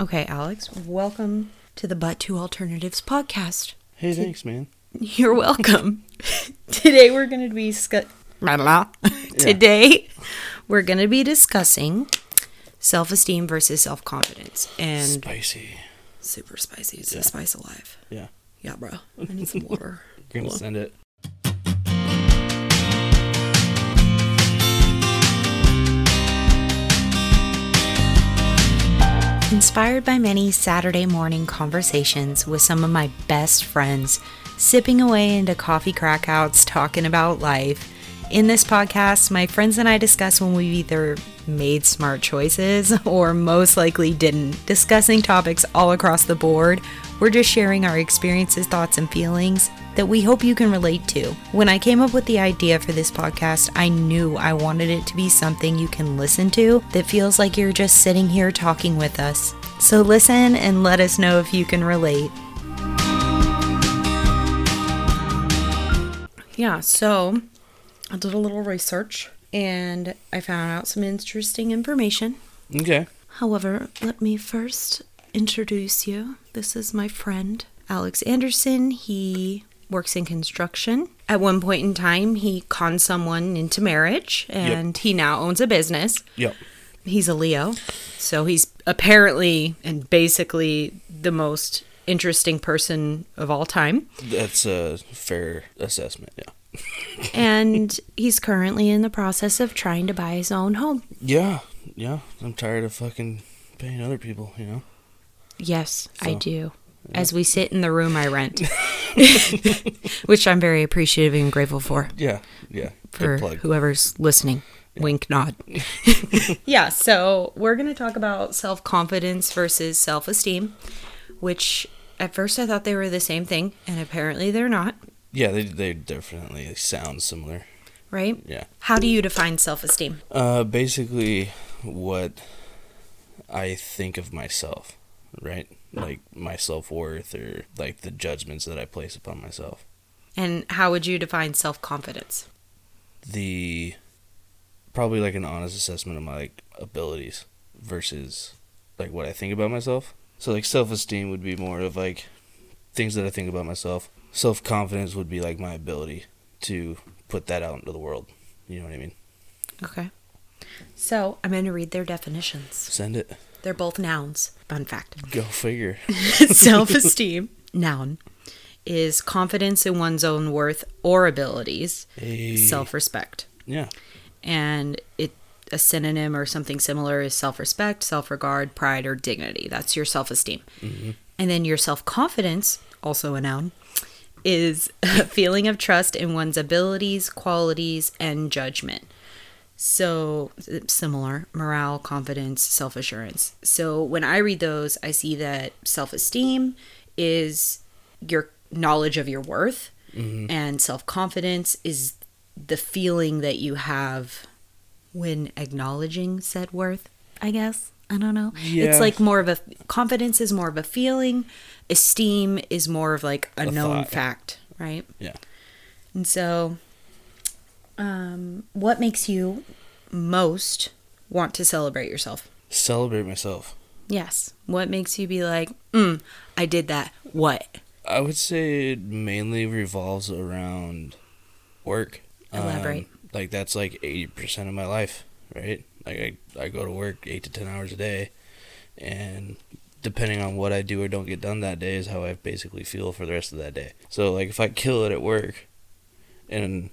Okay, Alex, welcome to the But Two Alternatives podcast. Hey, thanks, man. You're welcome. Today we're going to be scu- Today we're going to be discussing self-esteem versus self-confidence and Spicy. super spicy. It's Yeah. the spice alive. Yeah. Yeah, bro. I need some water. you're gonna Cool. send it. Inspired by many Saturday morning conversations with some of my best friends, sipping away into coffee crackouts, talking about life. In this podcast, my friends and I discuss when we've either made smart choices or most likely didn't, discussing topics all across the board. We're just sharing our experiences, thoughts, and feelings that we hope you can relate to. When I came up with the idea for this podcast, I knew I wanted it to be something you can listen to that feels like you're just sitting here talking with us. So listen and let us know if you can relate. Yeah, so I did a little research and I found out some interesting information. Okay. However, let me first introduce you. This is my friend, Alex Anderson. He works in construction. At one point in time, he conned someone into marriage and he now owns a business. Yep. He's a Leo. So he's apparently and basically the most interesting person of all time. That's a fair assessment. Yeah. And he's currently in the process of trying to buy his own home. Yeah. Yeah. I'm tired of fucking paying other people. You know. Yes, I So, do. As we sit in the room I rent, which I'm very appreciative and grateful for Yeah. Yeah. for whoever's listening. Wink, nod. yeah, so we're going to talk about self confidence versus self esteem, which at first I thought they were the same thing, and apparently they're not, Yeah. They they definitely sound similar. right? Yeah. How do you define self esteem? Uh, basically, what I think of myself, right? Like my self worth or like the judgments that I place upon myself. And how would you define self confidence? the probably like an honest assessment of my like abilities versus like what I think about myself. So like self esteem would be more of like things that I think about myself. Self confidence would be like my ability to put that out into the world. You know what I mean? Okay. So I'm going to read their definitions. Send it. They're both nouns. Fun fact. Go figure. Self esteem, noun, is confidence in one's own worth or abilities, Hey. self respect. Yeah. And it a synonym or something similar is self respect, self regard, pride, or dignity. That's your self esteem. Mm-hmm. And then your self confidence, also a noun, is a feeling of trust in one's abilities, qualities, and judgment. So similar morale, confidence, self assurance. So when I read those, I see that self esteem is your knowledge of your worth, mm-hmm. and self confidence is the feeling that you have when acknowledging said worth, I guess. I don't know. Yeah. It's like more of a confidence is more of a feeling, esteem is more of like a, A known thought. fact, right? Yeah. And so, um, what makes you most want to celebrate yourself? Celebrate myself. Yes. What makes you be like, mm, I did that. What? I would say it mainly revolves around work. Elaborate. Um, like that's like eighty percent of my life, right? Like I, I go to work eight to ten hours a day, and depending on what I do or don't get done that day is how I basically feel for the rest of that day. So like if I kill it at work, and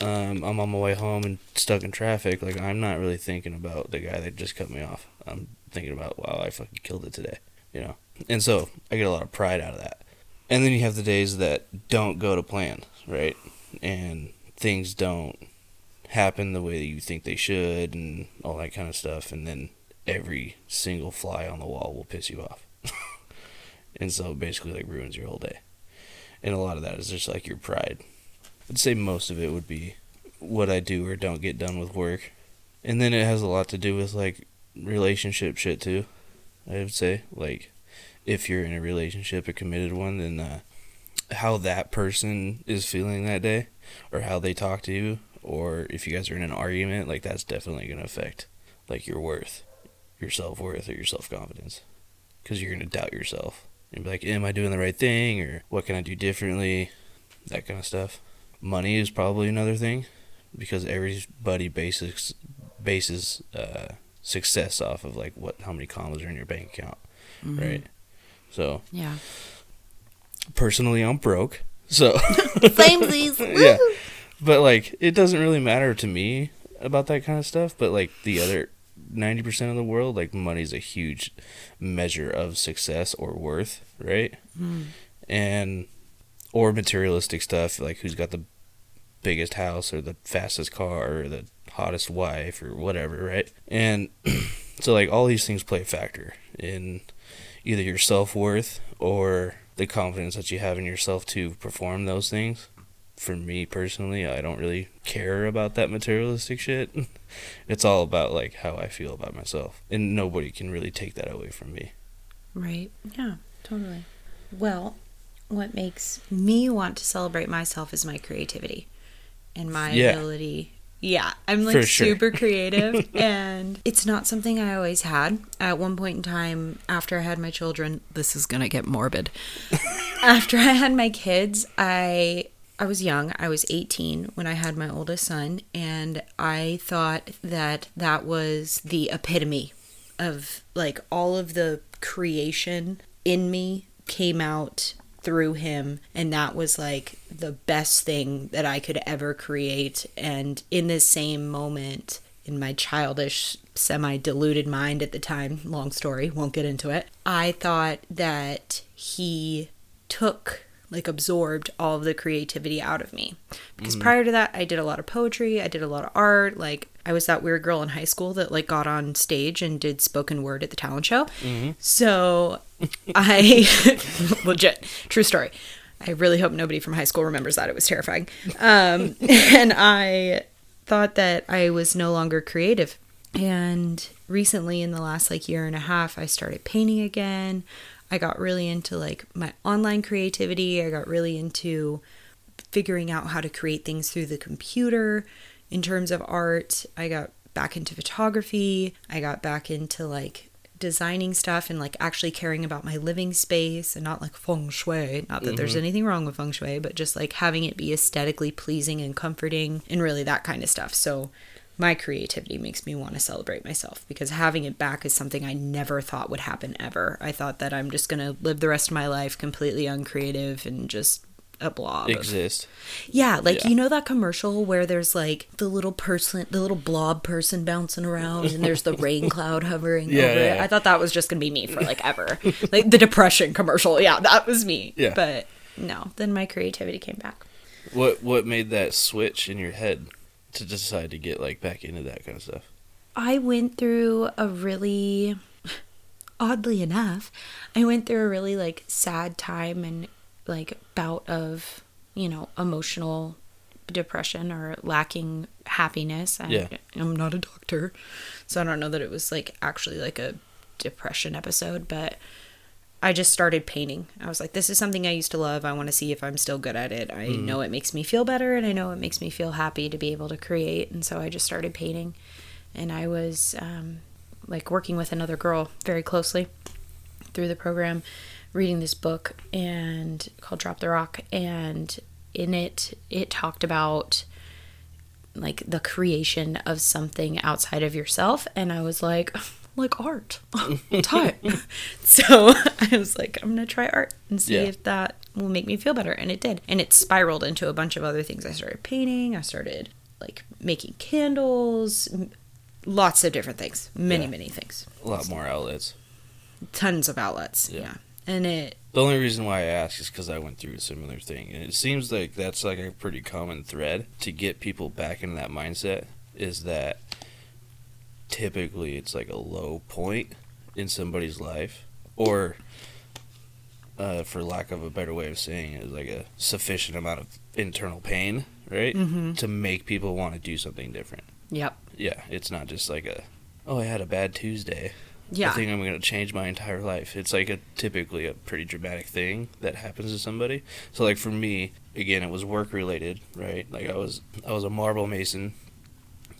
um, I'm on my way home and stuck in traffic, like I'm not really thinking about the guy that just cut me off. I'm thinking about wow, I fucking killed it today, you know. And so I get a lot of pride out of that. And then you have the days that don't go to plan, right? And things don't happen the way that you think they should and all that kind of stuff and then every single fly on the wall will piss you off. and so basically like ruins your whole day. And a lot of that is just like your pride. I'd say most of it would be what I do or don't get done with work. And then it has a lot to do with like relationship shit too. I would say like if you're in a relationship, a committed one, then uh, how that person is feeling that day, or how they talk to you, or if you guys are in an argument, like that's definitely gonna affect like your worth, your self worth, or your self confidence. because you're gonna doubt yourself and be like, "Am I doing the right thing?" or "What can I do differently?" That kind of stuff. Money is probably another thing because everybody bases bases uh, success off of like what how many commas are in your bank account, Mhm. right? So Yeah. personally, I'm broke, so Flamesies. yeah. But like, it doesn't really matter to me about that kind of stuff. But like the other ninety percent of the world, like money's a huge measure of success or worth, right? Mm. And or materialistic stuff, like who's got the biggest house or the fastest car or the hottest wife or whatever, right? And so like all these things play a factor in either your self worth or the confidence that you have in yourself to perform those things. For me personally, I don't really care about that materialistic shit. It's all about like how I feel about myself. And nobody can really take that away from me. Right. Yeah, totally. Well, what makes me want to celebrate myself is my creativity and my Yeah. ability. Yeah, I'm like sure. super creative and it's not something I always had. At one point in time after I had my children, this is to get morbid. after I had my kids, I I was young. I was 18 when I had my oldest son and I thought that that was the epitome of like all of the creation in me came out through him and that was like the best thing that I could ever create. And in this same moment in my childish semi deluded mind at the time long story won't get into it I thought that he took like absorbed all of the creativity out of me. Because mm-hmm. prior to that i did a lot of poetry i did a lot of art like i was that weird girl in high school that like got on stage and did spoken word at the talent show. So i legit true story. I really hope nobody from high school remembers that. It was terrifying. Um, and i thought that i was no longer creative. And recently in the last like year and a half i started painting again. I got really into like my online creativity. I got really into figuring out how to create things through the computer in terms of art. I got back into photography. I got back into like designing stuff and like actually caring about my living space and not like feng shui. Not that there's mm-hmm. anything wrong with feng shui, but just like having it be aesthetically pleasing and comforting and really that kind of stuff. So my creativity makes me want to celebrate myself because having it back is something I never thought would happen ever. I thought that I'm just going to live the rest of my life completely uncreative and just a blob. Exist. yeah, like Yeah. you know that commercial where there's like the little person, the little blob person bouncing around, and there's the rain cloud hovering Yeah, over yeah, it. I thought that was just gonna be me for like ever, like the depression commercial. Yeah, that was me. Yeah. but no, then my creativity came back. What what made that switch in your head to decide to get like back into that kind of stuff? I went through a really oddly enough, I went through a really like sad time and like bout of, you know, emotional depression or lacking happiness. I, Yeah. I'm not a doctor, so I don't know that it was like actually like a depression episode, but I just started painting. I was like, this is something I used to love. I want to see if I'm still good at it. I know it makes me feel better and I know it makes me feel happy to be able to create. And so I just started painting. And I was um, like working with another girl very closely through the program, reading this book and called Drop the Rock. And in it, it talked about like the creation of something outside of yourself. And I was like, like art. Time. so I was like, I'm gonna try art and see Yeah. if that will make me feel better. And it did. And it spiraled into a bunch of other things. I started painting, I started like making candles, lots of different things. Many, Yeah. many things. A lot more outlets. Tons of outlets. Yeah. Yeah. And it The only reason why I ask is because I went through a similar thing, and it seems like that's like a pretty common thread to get people back into that mindset. Is that typically it's like a low point in somebody's life, or uh, for lack of a better way of saying it, is like a sufficient amount of internal pain, right, Mhm. to make people want to do something different. Yep. Yeah, it's not just like a, oh, I had a bad Tuesday. Yeah. I think I'm going to change my entire life. It's like a typically a pretty dramatic thing that happens to somebody. So like for me, again, it was work related, right? Like I was I was a marble mason,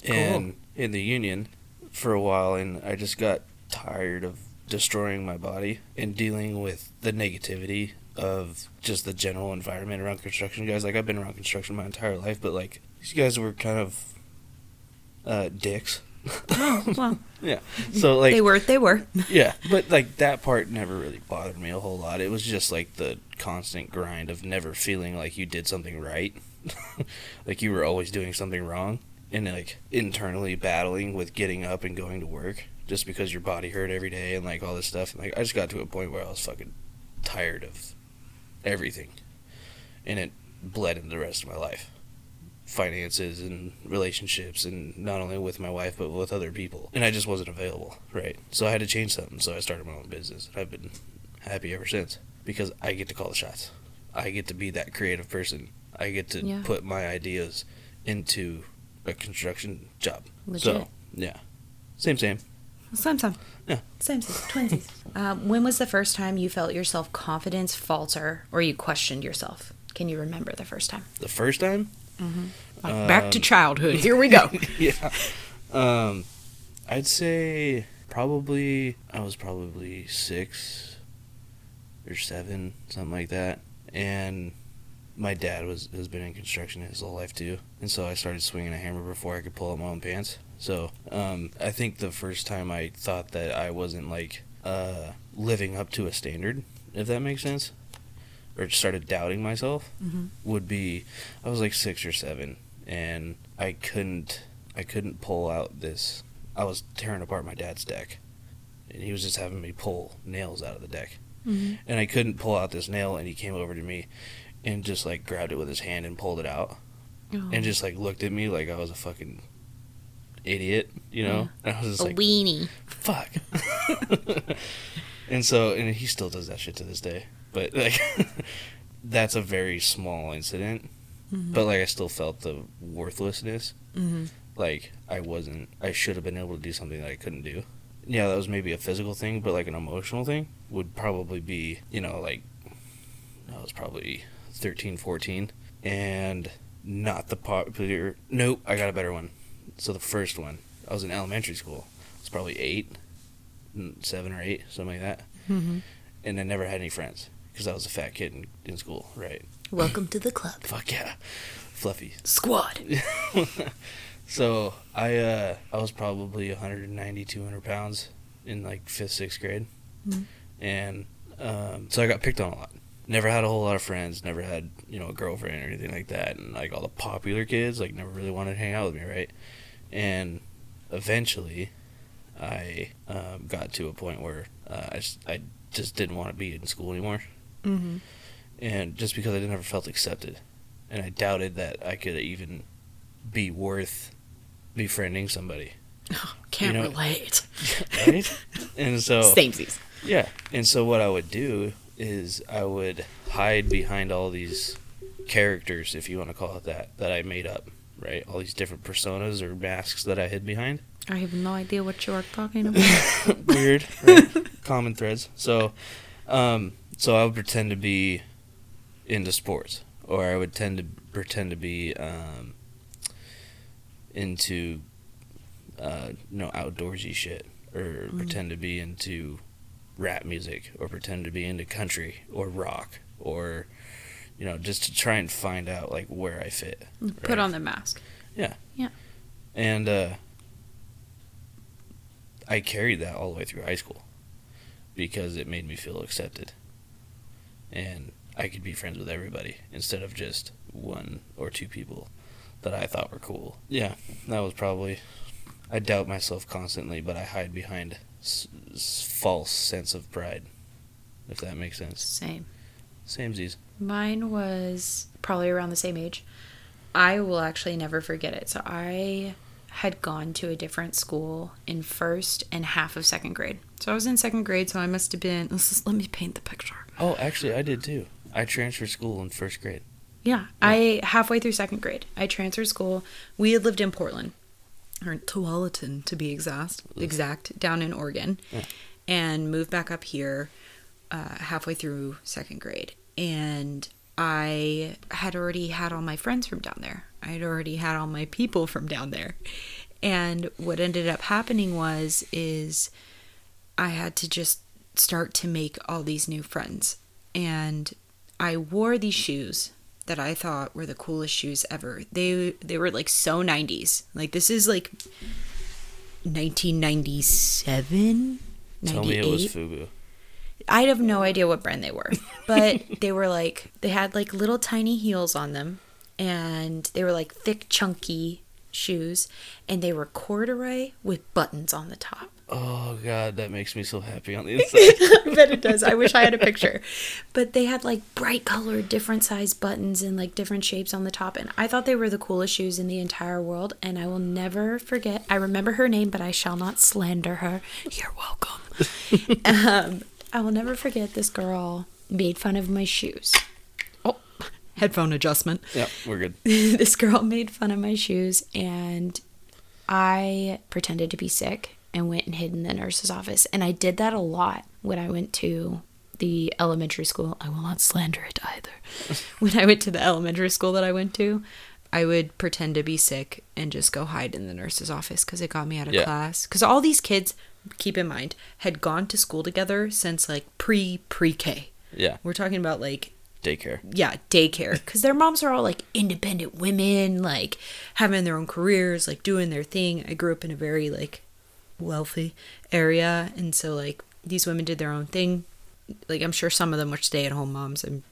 and in the union for a while, and I just got tired of destroying my body and dealing with the negativity of just the general environment around construction guys. Like I've been around construction my entire life, but like these guys were kind of uh, dicks. Oh, well, Yeah. So like they were. They were. yeah, but like that part never really bothered me a whole lot. It was just like the constant grind of never feeling like you did something right, like you were always doing something wrong, and like internally battling with getting up and going to work just because your body hurt every day and like all this stuff. And like I just got to a point where I was fucking tired of everything, and it bled into the rest of my life. Finances and relationships, and not only with my wife but with other people, and I just wasn't available, right? So I had to change something. So I started my own business, and I've been happy ever since because I get to call the shots. I get to be that creative person. I get to Yeah. put my ideas into a construction job. Legit. So yeah, same same. Same, same. Yeah. Same, same. Twinsies. um, when was the first time you felt your self confidence falter or you questioned yourself? Can you remember the first time? The first time, Like, back to Um, childhood. Here we go. yeah. Um, I'd say probably I was probably six or seven, something like that, and my dad was has been in construction his whole life too, and so I started swinging a hammer before I could pull up my own pants. So um, I think the first time I thought that I wasn't like uh, living up to a standard, if that makes sense, or started doubting myself, Mhm. would be I was like six or seven, and I couldn't I couldn't pull out this. I was tearing apart my dad's deck, and he was just having me pull nails out of the deck, Mhm. and I couldn't pull out this nail, and he came over to me, and just like grabbed it with his hand and pulled it out, Oh. and just like looked at me like I was a fucking idiot, you know. And I was just a like, weenie. fuck. and so, and he still does that shit to this day. But like, that's a very small incident. Mhm. But like, I still felt the worthlessness. Mhm. Like, I wasn't. I should have been able to do something that I couldn't do. Yeah, that was maybe a physical thing, but like an emotional thing would probably be, you know, like I was probably 13, 14, and not the popular. Nope, I got a better one. So the first one, I was in elementary school. I was probably eight, mm, seven or eight, something like that, Mhm. and I never had any friends because I was a fat kid in, in school, right? Welcome to the club. Fuck yeah, fluffy. Squad. so I uh I was probably 190 200 pounds in like fifth sixth grade, Mhm. and um, so I got picked on a lot. Never had a whole lot of friends. Never had you know a girlfriend or anything like that. And like all the popular kids, like never really wanted to hang out with me, right? And eventually, I um, got to a point where uh, I just, I just didn't want to be in school anymore Mm-hmm. and just because I never felt accepted, and I doubted that I could even be worth befriending somebody, Can't You know- relate. right? and so Samesies. yeah, and so what I would do is I would hide behind all these characters, if you want to call it that, that I made up, right? All these different personas or masks that I hid behind. I have no idea what you are talking about. Weird, right? Common threads. So, um, so I would pretend to be into sports, or I would tend to pretend to be um, into, uh, you know, outdoorsy shit, or pretend to be into rap music, or pretend to be into country or rock, or you know, just to try and find out like where I fit. Put on the mask. Yeah. Yeah. And uh, I carried that all the way through high school because it made me feel accepted. And I could be friends with everybody instead of just one or two people that I thought were cool. Yeah, that was probably. I doubt myself constantly, but I hide behind s- s- false sense of pride. If that makes sense. Same. Samesies. Mine was probably around the same age. I will actually never forget it. So I had gone to a different school in first and half of second grade. So I was in second grade, so I must have been. Let's just, let me paint the picture. Oh, actually, I did too. I transferred school in first grade. Yeah, I halfway through second grade, I transferred school. We had lived in Portland, or Tualatin to be exact, exact down in Oregon, Yeah. and moved back up here uh, halfway through second grade. And I had already had all my friends from down there. I had already had all my people from down there. And what ended up happening was is I had to just start to make all these new friends. And I wore these shoes that I thought were the coolest shoes ever. They they were like so 90s. Like this is like 1997, Tell me it was FUBU. I have no idea what brand they were, but they were like they had like little tiny heels on them, and they were like thick, chunky shoes, and they were corduroy with buttons on the top. Oh god, that makes me so happy on the inside. I bet it does. I wish I had a picture, but they had like bright colored, different size buttons and like different shapes on the top, and I thought they were the coolest shoes in the entire world. And I will never forget. I remember her name, but I shall not slander her. You're welcome. um, I will never forget this girl made fun of my shoes. Oh, headphone adjustment. yeah, we're good. this girl made fun of my shoes, and I pretended to be sick and went and hid in the nurse's office. And I did that a lot when I went to the elementary school. I will not slander it either. when I went to the elementary school that I went to, I would pretend to be sick and just go hide in the nurse's office because it got me out of Yeah. class. Because all these kids, keep in mind, had gone to school together since like pre pre K. Yeah, We're talking about like daycare. yeah, daycare because their moms are all like independent women, like having their own careers, like doing their thing. I grew up in a very like wealthy area, and so like these women did their own thing. Like I'm sure some of them were stay-at-home moms. I'm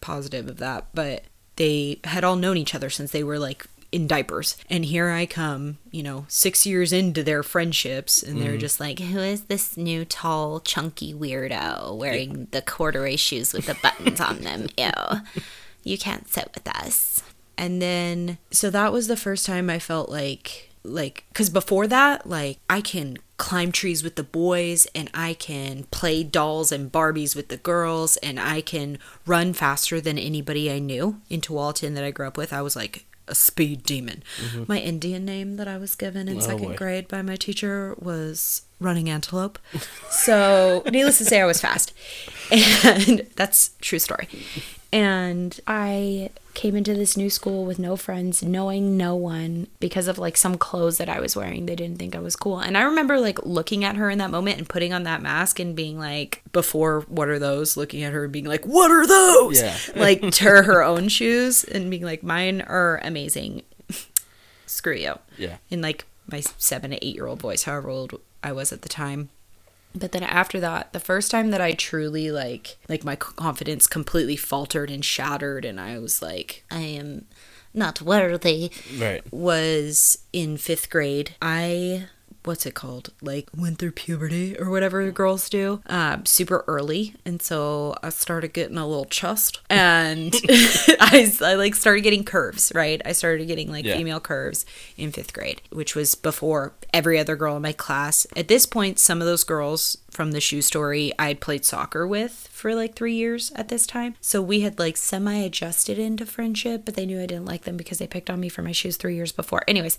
positive of that, but they had all known each other since they were like in diapers. And here I come, you know, six years into their friendships, and they're mm-hmm. just like, "Who is this new tall, chunky weirdo wearing the corduroy shoes with the buttons on them? Ew, you can't sit with us." And then, so that was the first time I felt like, like, because before that, like, I can climb trees with the boys and I can play dolls and Barbies with the girls and I can run faster than anybody I knew in Tualatin that I grew up with. I was like a speed demon. Mm-hmm. My Indian name that I was given in Oh, second boy. grade by my teacher was Running Antelope. So, needless to say, I was fast. And that's true story. And I came into this new school with no friends, knowing no one because of like some clothes that I was wearing. They didn't think I was cool. And I remember like looking at her in that moment and putting on that mask and being like, before, what are those? Looking at her and being like, what are those? Yeah. like to her own shoes and being like, mine are amazing. Screw you Yeah, in like my seven to eight year old voice, however old I was at the time. But then after that, the first time that I truly like like my confidence completely faltered and shattered and I was like, I am not worthy right. was in fifth grade. I what's it called? Like went through puberty or whatever girls do, um, super early, and so I started getting a little chest, and I, I like started getting curves. Right, I started getting like Yeah. female curves in fifth grade, which was before every other girl in my class. At this point, some of those girls from the shoe story I had played soccer with for like three years at this time. So we had like semi adjusted into friendship, but they knew I didn't like them because they picked on me for my shoes three years before. Anyways,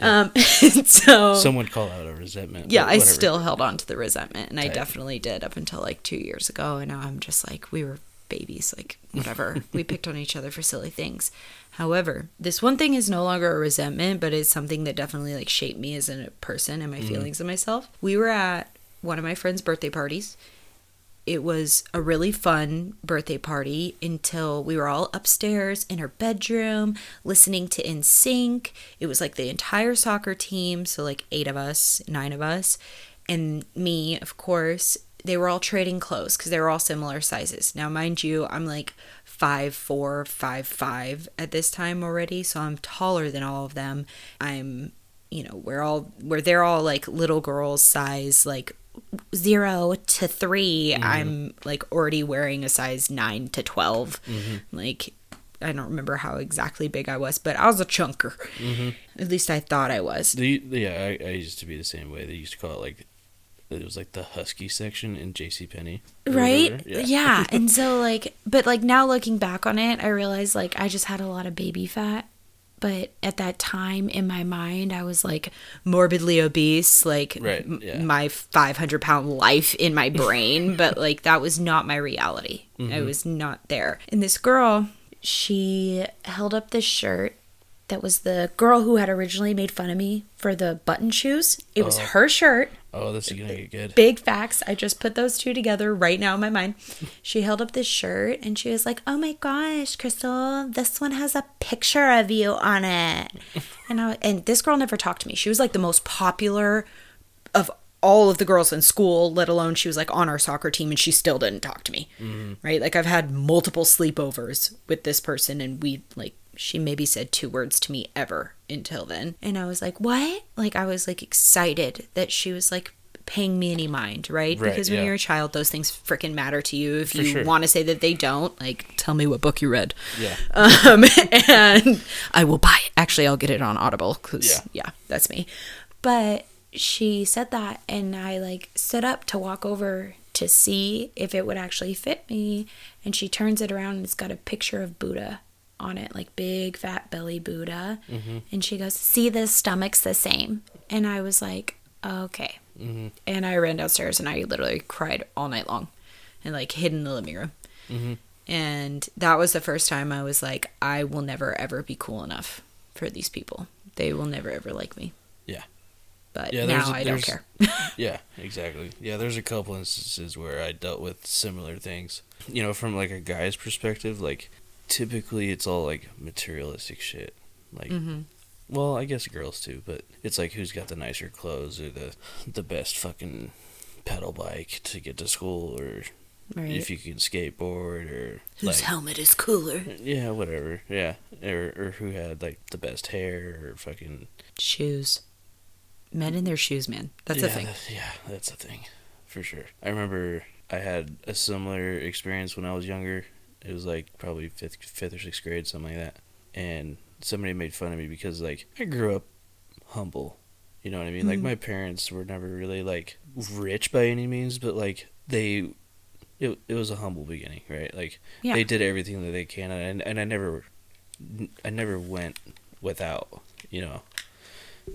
um, so someone call out a resentment. yeah, I still held on to the resentment, and I definitely did up until like two years ago. And now I'm just like, we were babies, like whatever. we picked on each other for silly things. However, this one thing is no longer a resentment, but it's something that definitely like shaped me as a person and my feelings of myself. We were at one of my friend's birthday parties. It was a really fun birthday party until we were all upstairs in her bedroom listening to NSYNC. It was like the entire soccer team, so like eight of us, nine of us, and me, of course. They were all trading clothes because they were all similar sizes. Now, mind you, I'm like five four, five five at this time already, so I'm taller than all of them. I'm, you know, we're all where they're all like little girls size, like zero to 3 mm-hmm. I'm like already wearing a size nine to 12 mm-hmm. Like, I don't remember how exactly big I was, but I was a chunker. Mm-hmm. At least I thought I was. The, yeah, I, I used to be the same way. They used to call it like it was like the husky section in J.C. Penney, right yeah. and so like but like now looking back on it i realized like i just had a lot of baby fat but at that time in my mind i was like morbidly obese like Right, m- my 500 pound life in my brain but like that was not my reality. I mm-hmm. was not there. And this girl she held up this shirt that was the girl who had originally made fun of me for the button shoes. It was Oh. her shirt. Oh, this is gonna get good. Big facts. I just put those two together right now in my mind. She held up this shirt and she was like, "Oh my gosh, Crystal, this one has a picture of you on it." And I and this girl never talked to me. She was like the most popular of all of the girls in school, let alone she was like on our soccer team and she still didn't talk to me. Mm-hmm. Right? Like I've had multiple sleepovers with this person and we like she maybe said two words to me ever until then. And I was like, "What?" Like I was like excited that she was like paying me any mind, right? Right, because when yeah. you're a child, those things freaking matter to you. If For you sure. want to say that they don't, like tell me what book you read. Yeah. Um, and I will buy it. Actually, I'll get it on Audible because Yeah. yeah, that's me. But she said that, and I like stood up to walk over to see if it would actually fit me. And she turns it around and it's got a picture of Buddha on it, like big fat belly Buddha. Mm-hmm. And she goes, "See, the stomach's the same." And I was like, "Okay." Mm-hmm. And I ran downstairs and I literally cried all night long, and like hid in the living room. Mm-hmm. And that was the first time I was like, I will never ever be cool enough for these people. They will never ever like me. Yeah. But Yeah, now a- I don't care. Yeah, exactly. Yeah, there's a couple instances where I dealt with similar things. You know, from like a guy's perspective, like typically it's all like materialistic shit. Like hmm well, I guess girls too, but it's like who's got the nicer clothes or the the best fucking pedal bike to get to school or Right. if you can skateboard or Whose like helmet is cooler? yeah, whatever. Yeah. Or or who had like the best hair or fucking Shoes. Men in their shoes, man. That's yeah, a thing. that- yeah, that's a thing, for sure. I remember I had a similar experience when I was younger. It was like probably fifth, fifth or sixth grade, something like that. And somebody made fun of me because like I grew up humble. You know what I mean? Like Mhm. my parents were never really like rich by any means, but like they, it it was a humble beginning, right? Like Yeah. they did everything that they can, and and I never, I never went without, you know,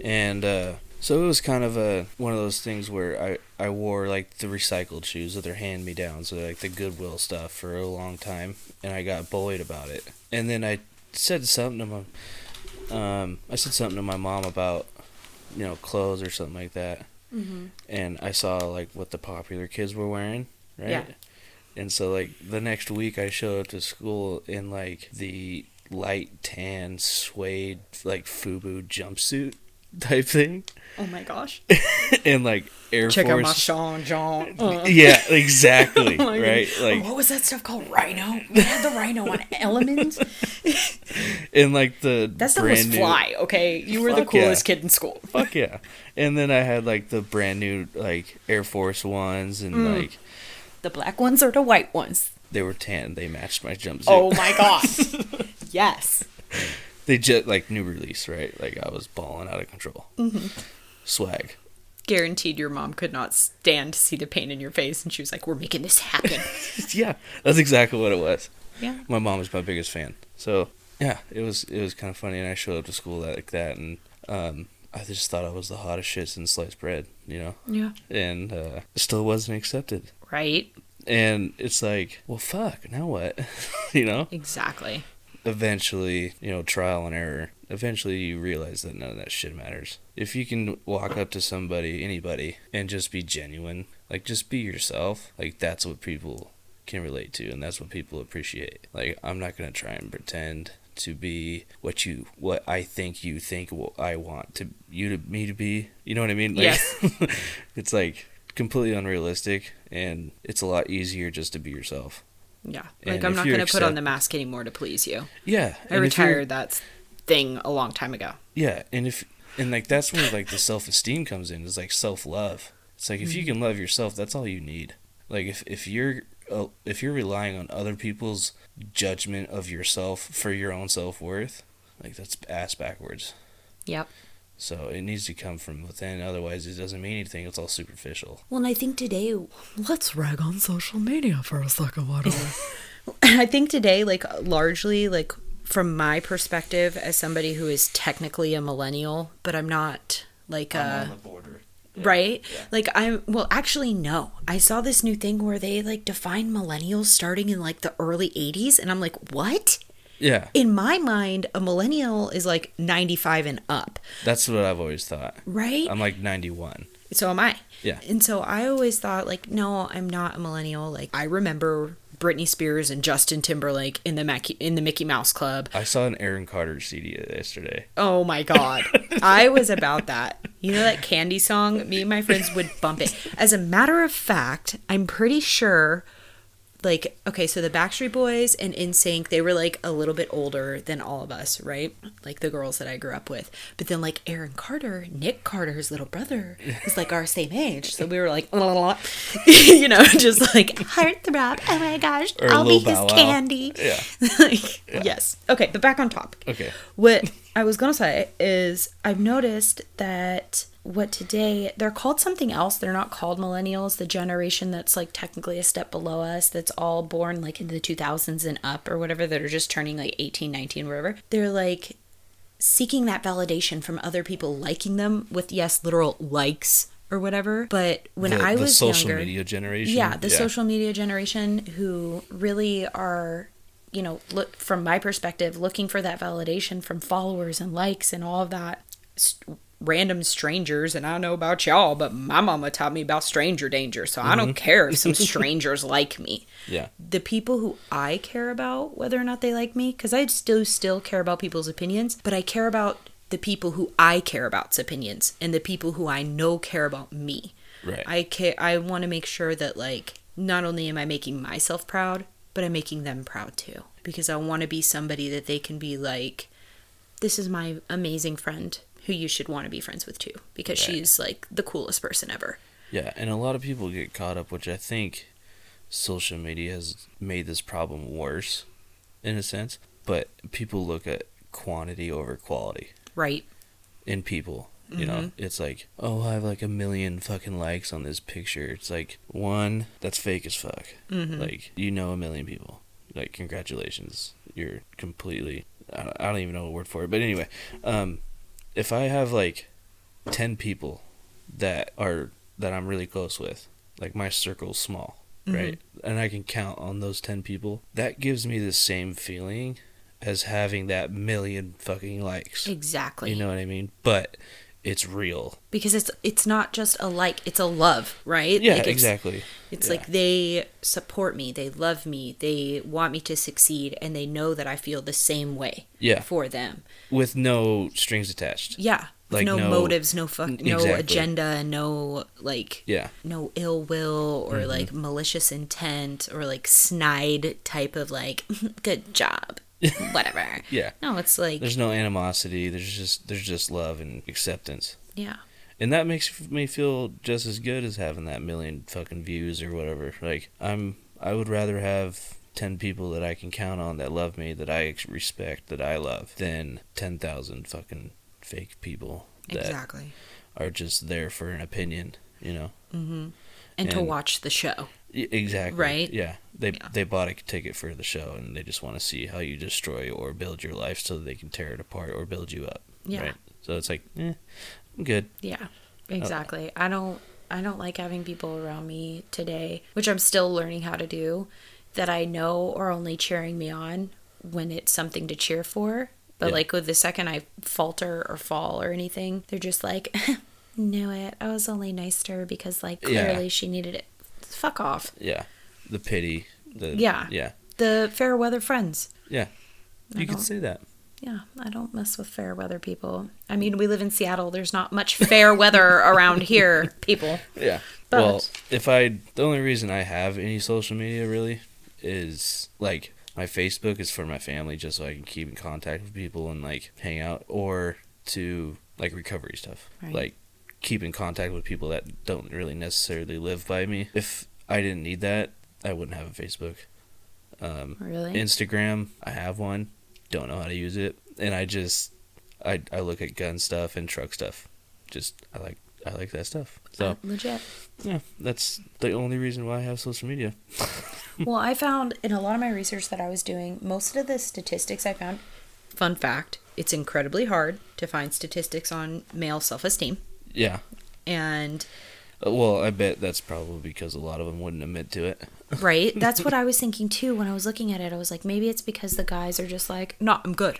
and uh, so it was kind of a one of those things where I I wore like the recycled shoes that are hand me downs, so like the Goodwill stuff for a long time, and I got bullied about it, and then I said something to my, um, I said something to my mom about, you know, clothes or something like that, Mm-hmm. and I saw like what the popular kids were wearing, right? Yeah. And so like the next week I showed up to school in like the light tan suede like FUBU jumpsuit type thing Oh my gosh. and like Air Check out my Force. Sean John. Uh. yeah, exactly. My right? Like what was that stuff called? Rhino. We had the Rhino on Elements. and like the That stuff was new fly. Okay, you were the Fuck yeah. coolest kid in school. Fuck yeah. And then I had like the brand new like Air Force ones and Mm. like The black ones or the white ones? they were tan. They matched my jumpsuit. Oh my gosh! yes. They just like new release, right? Like I was balling out of control. Mm-hmm. Swag. Guaranteed your mom could not stand to see the pain in your face, and she was like, "We're making this happen." yeah, that's exactly what it was. yeah. My mom was my biggest fan. So yeah, it was it was kind of funny, and I showed up to school like that, and um, I just thought I was the hottest shit since sliced bread, you know, Yeah. and uh, still wasn't accepted. Right. And it's like, well, fuck, now what? you know. Exactly. Eventually, you know, trial and error. Eventually, you realize that none of that shit matters. If you can walk up to somebody, anybody, and just be genuine, like just be yourself, like that's what people can relate to, and that's what people appreciate. Like I'm not gonna try and pretend to be what you, what I think you think what I want to you to me to be. You know what I mean? Like, Yes. it's like completely unrealistic, and it's a lot easier just to be yourself. Yeah. And Like I'm not going to put on the mask anymore to please you. Yeah, I and retired that thing a long time ago. Yeah, and if and like that's where like the self esteem comes in is like self love. It's like if you can love yourself, that's all you need. Like if if you're uh, if you're relying on other people's judgment of yourself for your own self worth, like that's ass backwards. Yep. So it needs to come from within. Otherwise, it doesn't mean anything. It's all superficial. Well, and I think today, let's rag on social media for a second, why don't we? I think today, like largely, like from my perspective as somebody who is technically a millennial, but I'm not like a uh, the border. right. Like I'm well, actually, no. I saw this new thing where they like define millennials starting in like the early '80s, and I'm like, what? Yeah. In my mind, a millennial is like 95 and up, That's what I've always thought. right? I'm like 91. so am I. Yeah. And so I always thought, like, no, I'm not a millennial. Like, I remember Britney Spears and Justin Timberlake in the Mac- in the Mickey Mouse Club. I saw an Aaron Carter CD yesterday. Oh my god. I was about that. You know that candy song? Me and my friends would bump it. As a matter of fact, I'm pretty sure like okay, so the Backstreet Boys and NSYNC, they were like a little bit older than all of us, right? Like the girls that I grew up with. But then like Aaron Carter, Nick Carter's little brother, was like our same age. So we were like you know, just like heartthrob. Oh my gosh, Or I'll be his Wow. candy. Yeah. like, Yes. Okay, but back on topic. Okay. What I was gonna say is I've noticed that what today they're called something else. They're not called millennials. The generation that's like technically a step below us, that's all born like in the 2000s and up or whatever, that are just turning like 18, 19, whatever. They're like seeking that validation from other people liking them with yes, literal likes or whatever. But when the, I was the social younger, media generation. yeah, the social media generation who really are, you know, look from my perspective, looking for that validation from followers and likes and all of that. Random strangers, and I don't know about y'all, but my mama taught me about stranger danger, so I don't mm-hmm. care if some strangers like me. Yeah. The people who I care about, whether or not they like me, because I still still care about people's opinions, but I care about the people who I care about's opinions and the people who I know care about me. Right. I care. I want to make sure that like not only am I making myself proud, but I'm making them proud too. Because I want to be somebody that they can be like, this is my amazing friend who you should want to be friends with too, because Right. she's like the coolest person ever. Yeah, and a lot of people get caught up, which I think social media has made this problem worse, in a sense. But people look at quantity over quality Right. in people. You know, it's like, oh, I have like a million fucking likes on this picture. It's like one that's fake as fuck. Like you know a million people. Like congratulations, you're completely. I don't, I don't even know a word for it, but anyway, um, if I have like ten people that are that I'm really close with, like my circle's small, mm-hmm. right, and I can count on those ten people, that gives me the same feeling as having that million fucking likes. Exactly. You know what I mean? But it's real. because it's it's not just a like, it's a love, right? Yeah, Like, it's- exactly. It's Yeah. like they support me, they love me, they want me to succeed, and they know that I feel the same way Yeah. for them. With no strings attached. Yeah. With Like, no, no- motives, no fuck, no Exactly. agenda, no like Yeah. no ill will or Mm-hmm. like malicious intent or like snide type of like good job, whatever. Yeah. No, it's like There's no animosity. There's just there's just love and acceptance. yeah, And that makes me feel just as good as having that million fucking views or whatever. Like I'm I would rather have 10 people that I can count on that love me, that I respect, that I love than 10,000 fucking fake people that exactly. are just there for an opinion, you know. Mhm. And, to watch the show. Exactly. Right? Yeah. They Yeah. they bought a ticket for the show and they just want to see how you destroy or build your life so that they can tear it apart or build you up. Yeah. Right. So it's like, eh, I'm good. Yeah, exactly. I don't I don't like having people around me today, which I'm still learning how to do, that I know are only cheering me on when it's something to cheer for. But Yeah. like with the second I falter or fall or anything, they're just like, knew it. I was only nice to her because like Yeah. clearly she needed it. Fuck off. Yeah. The pity. The Yeah. Yeah. The fair weather friends. Yeah. I You can don't- say that. Yeah, I don't mess with fair weather people. I mean, we live in Seattle. There's not much fair weather around here, people. Yeah. But- well, if I the only reason I have any social media really is like my Facebook is for my family just so I can keep in contact with people and like hang out or to like recovery stuff. Right. Like keep in contact with people that don't really necessarily live by me. If I didn't need that, I wouldn't have a Facebook. Um Really? Instagram, I have one. Don't know how to use it, and I just I I look at gun stuff and truck stuff. Just I like I like that stuff. So Uh, legit. yeah, that's the only reason why I have social media. Well, I found in a lot of my research that I was doing, most of the statistics I found. Fun fact it's incredibly hard to find statistics on male self esteem. Yeah, And Uh, Well, I bet that's probably because a lot of them wouldn't admit to it. right? That's what I was thinking too when I was looking at it. I was like, maybe it's because the guys are just like, no, I'm good.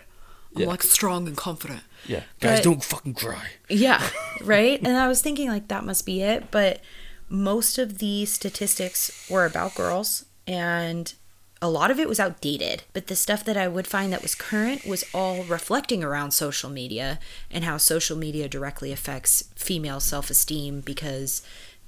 I'm Yeah. like strong and confident. Yeah, guys, But- don't fucking cry. Yeah, right? and I was thinking like that must be it, but most of the statistics were about girls and a lot of it was outdated, but the stuff that I would find that was current was all reflecting around social media and how social media directly affects female self-esteem because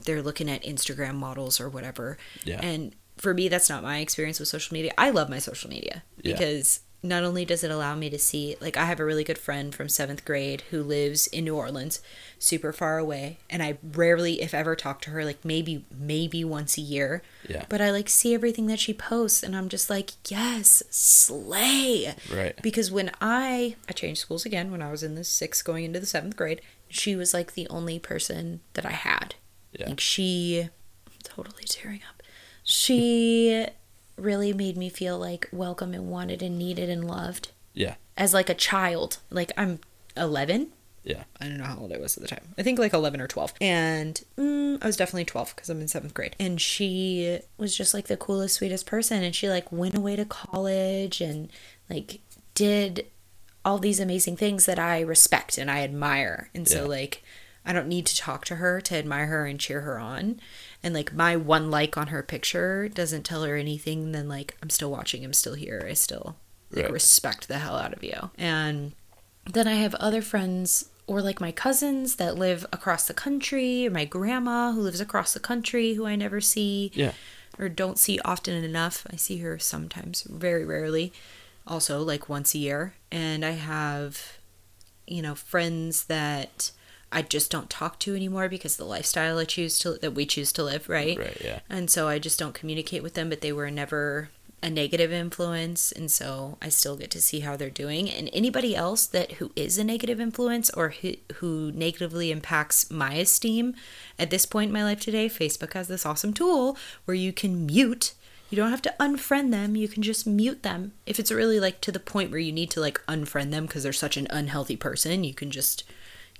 they're looking at Instagram models or whatever. Yeah. And for me that's not my experience with social media. I love my social media Yeah. because not only does it allow me to see like i have a really good friend from seventh grade who lives in new orleans super far away and i rarely if ever talk to her like maybe maybe once a year Yeah. but i like see everything that she posts and i'm just like yes slay Right. because when i i changed schools again when i was in the sixth going into the seventh grade she was like the only person that i had Yeah. like she I'm totally tearing up she really made me feel like welcome and wanted and needed and loved Yeah. as like a child. Like I'm 11. Yeah. I don't know how old I was at the time. I think like 11 or 12. And mm, I was definitely 12 because I'm in seventh grade. And she was just like the coolest, sweetest person. And she like went away to college and like did all these amazing things that I respect and I admire. And so Yeah. like I don't need to talk to her to admire her and cheer her on. And like my one like on her picture doesn't tell her anything then like I'm still watching, I'm still here, I still like Right. respect the hell out of you. And then I have other friends or like my cousins that live across the country, or my grandma who lives across the country who I never see Yeah. or don't see often enough. I see her sometimes, very rarely, also like once a year. And I have, you know, friends that I just don't talk to anymore because the lifestyle I choose to that we choose to live, right? Right. Yeah. And so I just don't communicate with them, but they were never a negative influence and so I still get to see how they're doing and anybody else that who is a negative influence or who, who negatively impacts my esteem at this point in my life today Facebook has this awesome tool where you can mute you don't have to unfriend them you can just mute them if it's really like to the point where you need to like unfriend them because they're such an unhealthy person you can just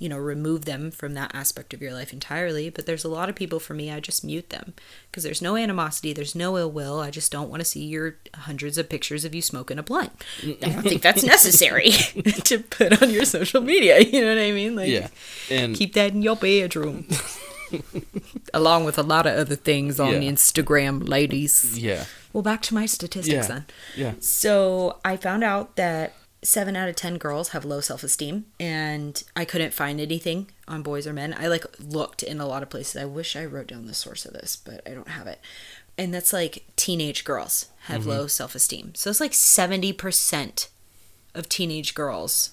you know remove them from that aspect of your life entirely but there's a lot of people for me i just mute them because there's no animosity there's no ill will i just don't want to see your hundreds of pictures of you smoking a blunt i don't think that's necessary to put on your social media you know what i mean like Yeah. And keep that in your bedroom along with a lot of other things on Yeah. instagram ladies yeah. well back to my statistics Yeah. then Yeah. so I found out that seven out of ten girls have low self esteem, and I couldn't find anything on boys or men. I like looked in a lot of places. I wish I wrote down the source of this, but I don't have it. And that's like teenage girls have mm-hmm. low self esteem. So it's like seventy percent of teenage girls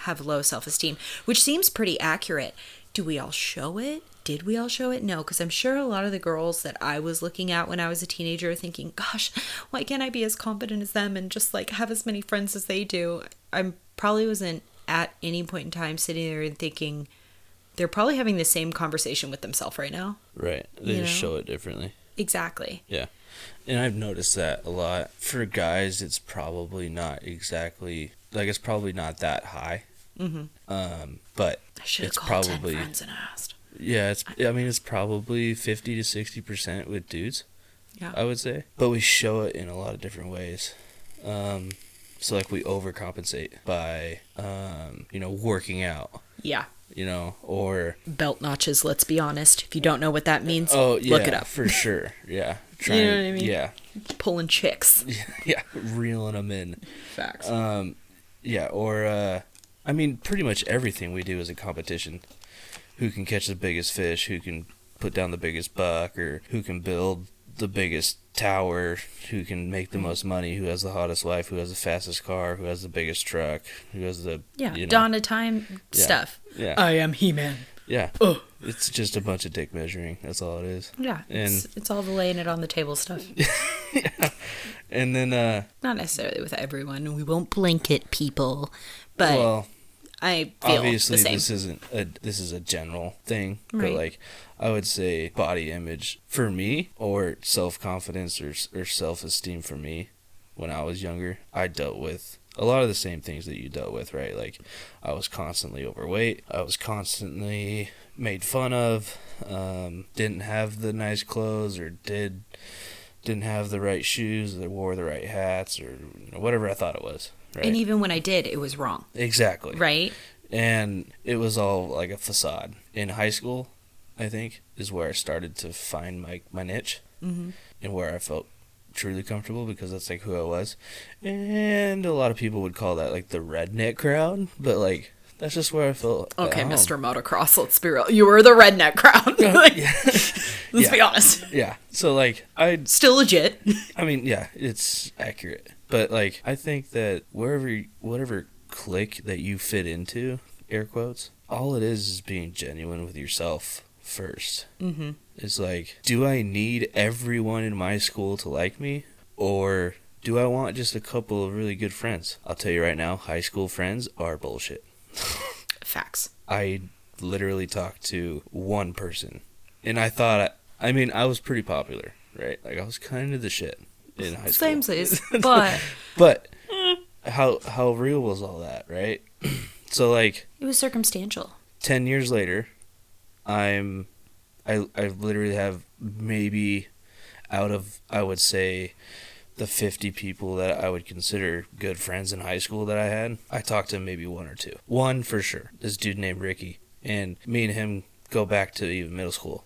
have low self esteem, which seems pretty accurate. Do we all show it? Did we all show it? No, because I'm sure a lot of the girls that I was looking at when I was a teenager are thinking, gosh, why can't I be as confident as them and just like have as many friends as they do? I probably wasn't at any point in time sitting there and thinking, they're probably having the same conversation with themselves right now. Right. They You just know? show it differently. Exactly. Yeah. And I've noticed that a lot. For guys, it's probably not exactly like it's probably not that high. Mm-hmm. Um, but I should have it's called probably 10 friends and asked. Yeah. It's I mean it's probably fifty to sixty percent with dudes. Yeah. I would say, but we show it in a lot of different ways. Um, so like we overcompensate by um, you know working out, Yeah. you know, or Belt notches, let's be honest. If you don't know what that means, oh yeah, look it up. for sure. Yeah, You know what I mean? Yeah, Pulling chicks. yeah, reeling them in. Facts. Um, yeah, or uh, I mean, pretty much everything we do is a competition. Who can catch the biggest fish? Who can put down the biggest buck? Or who can build the biggest tower? Who can make the most money? Who has the hottest wife? Who has the fastest car? Who has the biggest truck? Who has the yeah. you know, Dawn of time Yeah. stuff. Yeah, I am He Man. yeah. Ugh. It's just a bunch of dick measuring. That's all it is. Yeah. It's, it's all the laying it on the table stuff. yeah. And then, uh, Not necessarily with everyone. We won't blanket people, but well, I feel obviously this isn't a this is a general thing but like i would say body image for me or self-confidence or, or self-esteem for me when I was younger, I dealt with a lot of the same things that you dealt with, right? Like, I was constantly overweight. I was constantly made fun of. Um, didn't have the nice clothes, or did didn't have the right shoes, or wore the right hats, or you know, whatever I thought it was. Right? And even when I did, it was wrong. exactly. Right? And it was all like a facade. In high school, I think, is where I started to find my my niche Mm-hmm. and where I felt truly comfortable because that's like who I was. And a lot of people would call that like the redneck crowd, but like that's just where I felt. Okay. Mr. Motocross, let's be real. You were the redneck crowd. Like, yeah. let's be honest. yeah. So like I Still legit. I mean, yeah, it's accurate. But like I think that wherever whatever clique that you fit into, air quotes, all it is is being genuine with yourself first. Mm-hmm. It's like, do I need everyone in my school to like me? Or do I want just a couple of really good friends? I'll tell you right now, high school friends are bullshit. Facts. I literally talked to one person. And I thought, I, I mean, I was pretty popular, right? Like, I was kind of the shit in high school. Same. But But how how real was all that, right? so like it was circumstantial. 10 years later, I'm I I literally have maybe out of I would say the 50 people that I would consider good friends in high school that I had, I talked to maybe one or two. One for sure. This dude named Ricky and me and him go back to even middle school.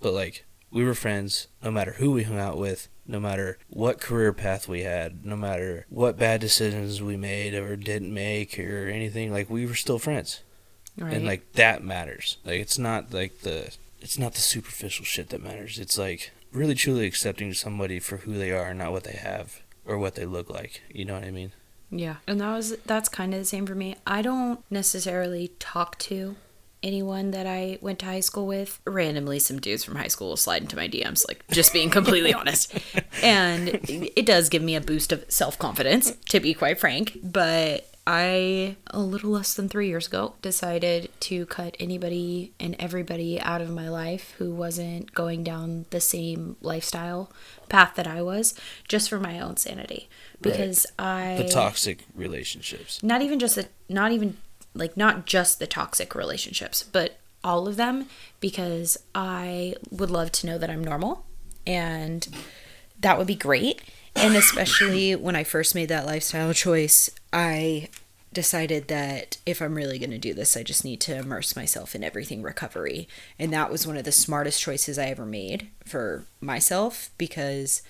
But like we were friends no matter who we hung out with, no matter what career path we had, no matter what bad decisions we made or didn't make or anything, like we were still friends. Right. and like that matters. Like it's not like the it's not the superficial shit that matters. It's like really truly accepting somebody for who they are not what they have or what they look like. You know what i mean? Yeah, and that was that's kind of the same for me. I don't necessarily talk to anyone that I went to high school with. Randomly, some dudes from high school will slide into my DMs, like just being completely honest. And it does give me a boost of self confidence, to be quite frank. But I, a little less than three years ago, decided to cut anybody and everybody out of my life who wasn't going down the same lifestyle path that I was, just for my own sanity. Because I the toxic relationships not even just the not even like not just the toxic relationships but all of them because i would love to know that i'm normal and that would be great. And especially when i first made that lifestyle choice i decided that if i'm really going to do this i just need to immerse myself in everything recovery. And that was one of the smartest choices i ever made for myself because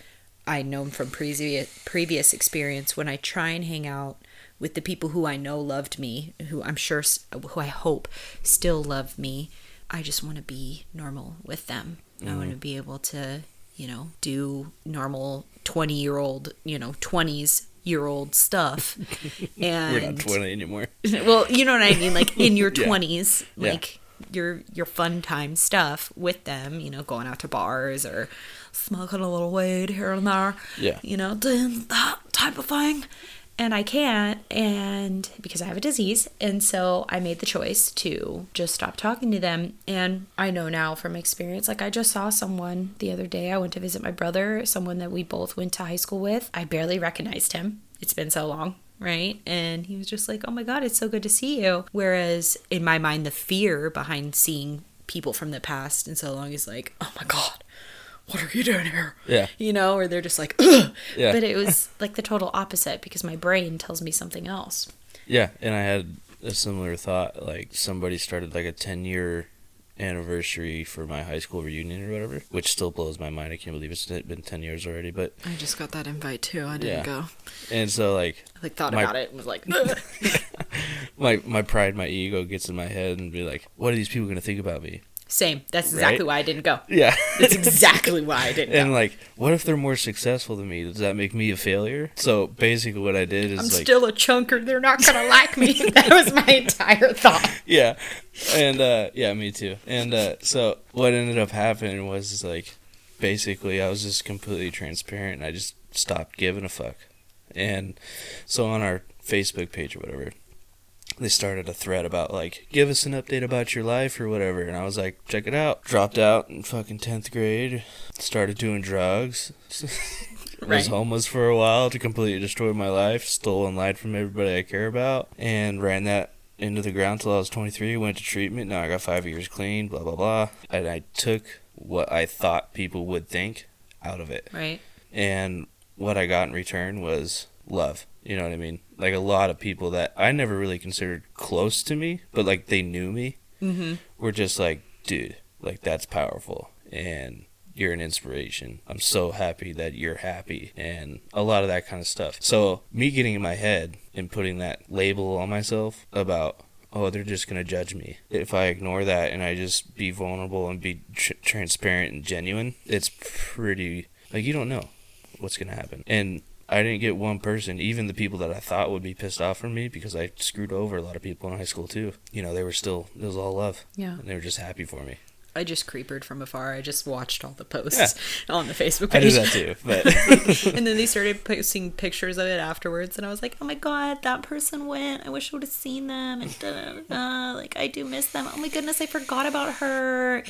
I know from previous previous experience when I try and hang out with the people who I know loved me, who I'm sure, who I hope still love me, I just want to be normal with them. I want to mm-hmm. be able to, you know, do normal 20 year old, you know, 20s year old stuff. And we're not 20 anymore well, you know what I mean, like in your Yeah. twenties, Yeah. like your your fun time stuff with them, you know, going out to bars or smoking a little weed here and there, Yeah. you know, doing that type of thing. And I can't, and because I have a disease, and so I made the choice to just stop talking to them. And I know now from experience, like I just saw someone the other day. I went to visit my brother, someone that we both went to high school with. I barely recognized him. It's been so long right? And he was just like, "Oh my god, it's so good to see you." Whereas in my mind, the fear behind seeing people from the past and so long is like, "Oh my god, what are you doing here?" Yeah. you know, or they're just like, Ugh. Yeah. But it was like the total opposite because my brain tells me something else. yeah and i had a similar thought like somebody started like a 10 year anniversary for my high school reunion or whatever which still blows my mind i can't believe it's been 10 years already but I just got that invite too. I didn't Yeah. go. and so like I like thought My- about it and was like, my my pride my ego gets in my head and be like what are these people going to think about me "Same." That's exactly Right? why I didn't go. yeah That's exactly why I didn't and go. like what if they're more successful than me does that make me a failure so basically what i did is I'm like still a chunker. They're not gonna like me. that was my entire thought. yeah and uh yeah me too and uh so what ended up happening was like basically i was just completely transparent and i just stopped giving a fuck and so on our facebook page or whatever they started a thread about like give us an update about your life or whatever and i was like check it out dropped out in fucking 10th grade started doing drugs was homeless for a while to completely destroy my life, stole and lied from everybody I care about, and ran that into the ground till I was 23. Went to treatment. Now I got five years clean. Blah blah blah. And I took what I thought people would think out of it, Right. and what I got in return was love. You know what I mean? Like a lot of people that I never really considered close to me, but like they knew me Mm-hmm. were just like, dude, like that's powerful and you're an inspiration. I'm so happy that you're happy and a lot of that kind of stuff. So, me getting in my head and putting that label on myself about oh, they're just going to judge me. If I ignore that and I just be vulnerable and be tr- transparent and genuine, it's pretty like you don't know what's going to happen. And I didn't get one person, even the people that I thought would be pissed off from me because I screwed over a lot of people in high school too. You know, they were still it was all love Yeah. and they were just happy for me. I just creepered from afar. I just watched all the posts on the Facebook I do page. that too, but and then they started posting pictures of it afterwards, and I was like, "Oh my god, that person went. I wish I would have seen them." And da, da, da, like, I do miss them. Oh my goodness, I forgot about her.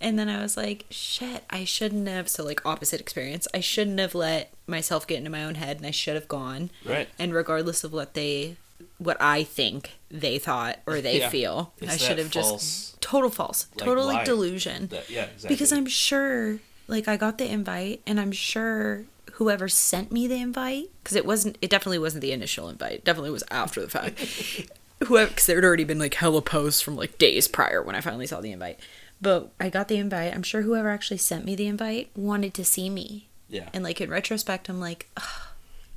And then I was like, "Shit, I shouldn't have." So like opposite experience. I shouldn't have let myself get into my own head, and I should have gone. right. And regardless of what they, what I think they thought or they Yeah. feel, It's I should have just total false, like, total like lie. delusion That, yeah, exactly. because I'm sure, like, I got the invite, and I'm sure whoever sent me the invite, because it wasn't, it definitely wasn't the initial invite. It definitely was after the fact. Whoever, because there had already been like hella posts from like days prior when I finally saw the invite. But I got the invite. I'm sure whoever actually sent me the invite wanted to see me. yeah, And like in retrospect, I'm like, "Ugh,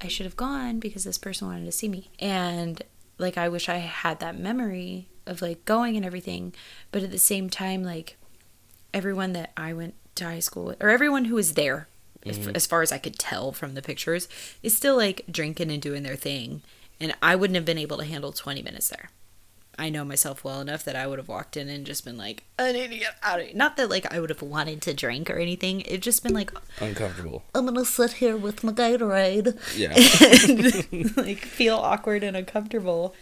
I should have gone because this person wanted to see me. And like, I wish I had that memory of like going and everything. But at the same time, like, everyone that I went to high school with, or everyone who was there, if, mm-hmm. as far as I could tell from the pictures, is still like drinking and doing their thing. And I wouldn't have been able to handle 20 minutes there. I know myself well enough that I would have walked in and just been like, I need to get out of here. Not that like I would have wanted to drink or anything. It just been like, uncomfortable. I'm gonna sit here with my Gatorade Yeah, and like feel awkward and uncomfortable.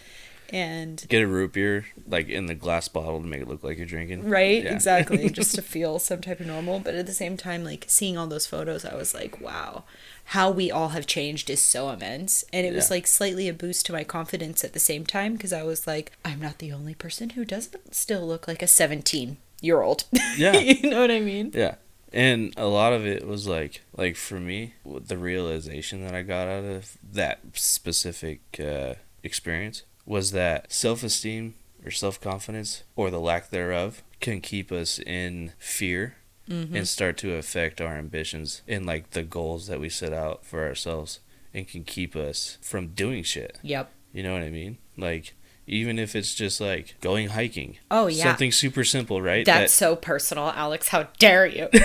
And get a root beer like in the glass bottle to make it look like you're drinking. right, Yeah. exactly, just to feel some type of normal. But at the same time, like seeing all those photos, I was like, wow, how we all have changed is so immense. And it was like slightly a boost to my confidence at the same time because I was like, I'm not the only person who doesn't still look like a 17 year old. Yeah. you know what I mean? Yeah. And a lot of it was like, like for me, the realization that I got out of that specific uh, experience was that self-esteem or self-confidence or the lack thereof can keep us in fear Mm-hmm. and start to affect our ambitions and like the goals that we set out for ourselves and can keep us from doing shit. Yep. You know what I mean? Like even if it's just like going hiking. Oh, yeah. Something super simple, right? That's so personal, Alex. How dare you?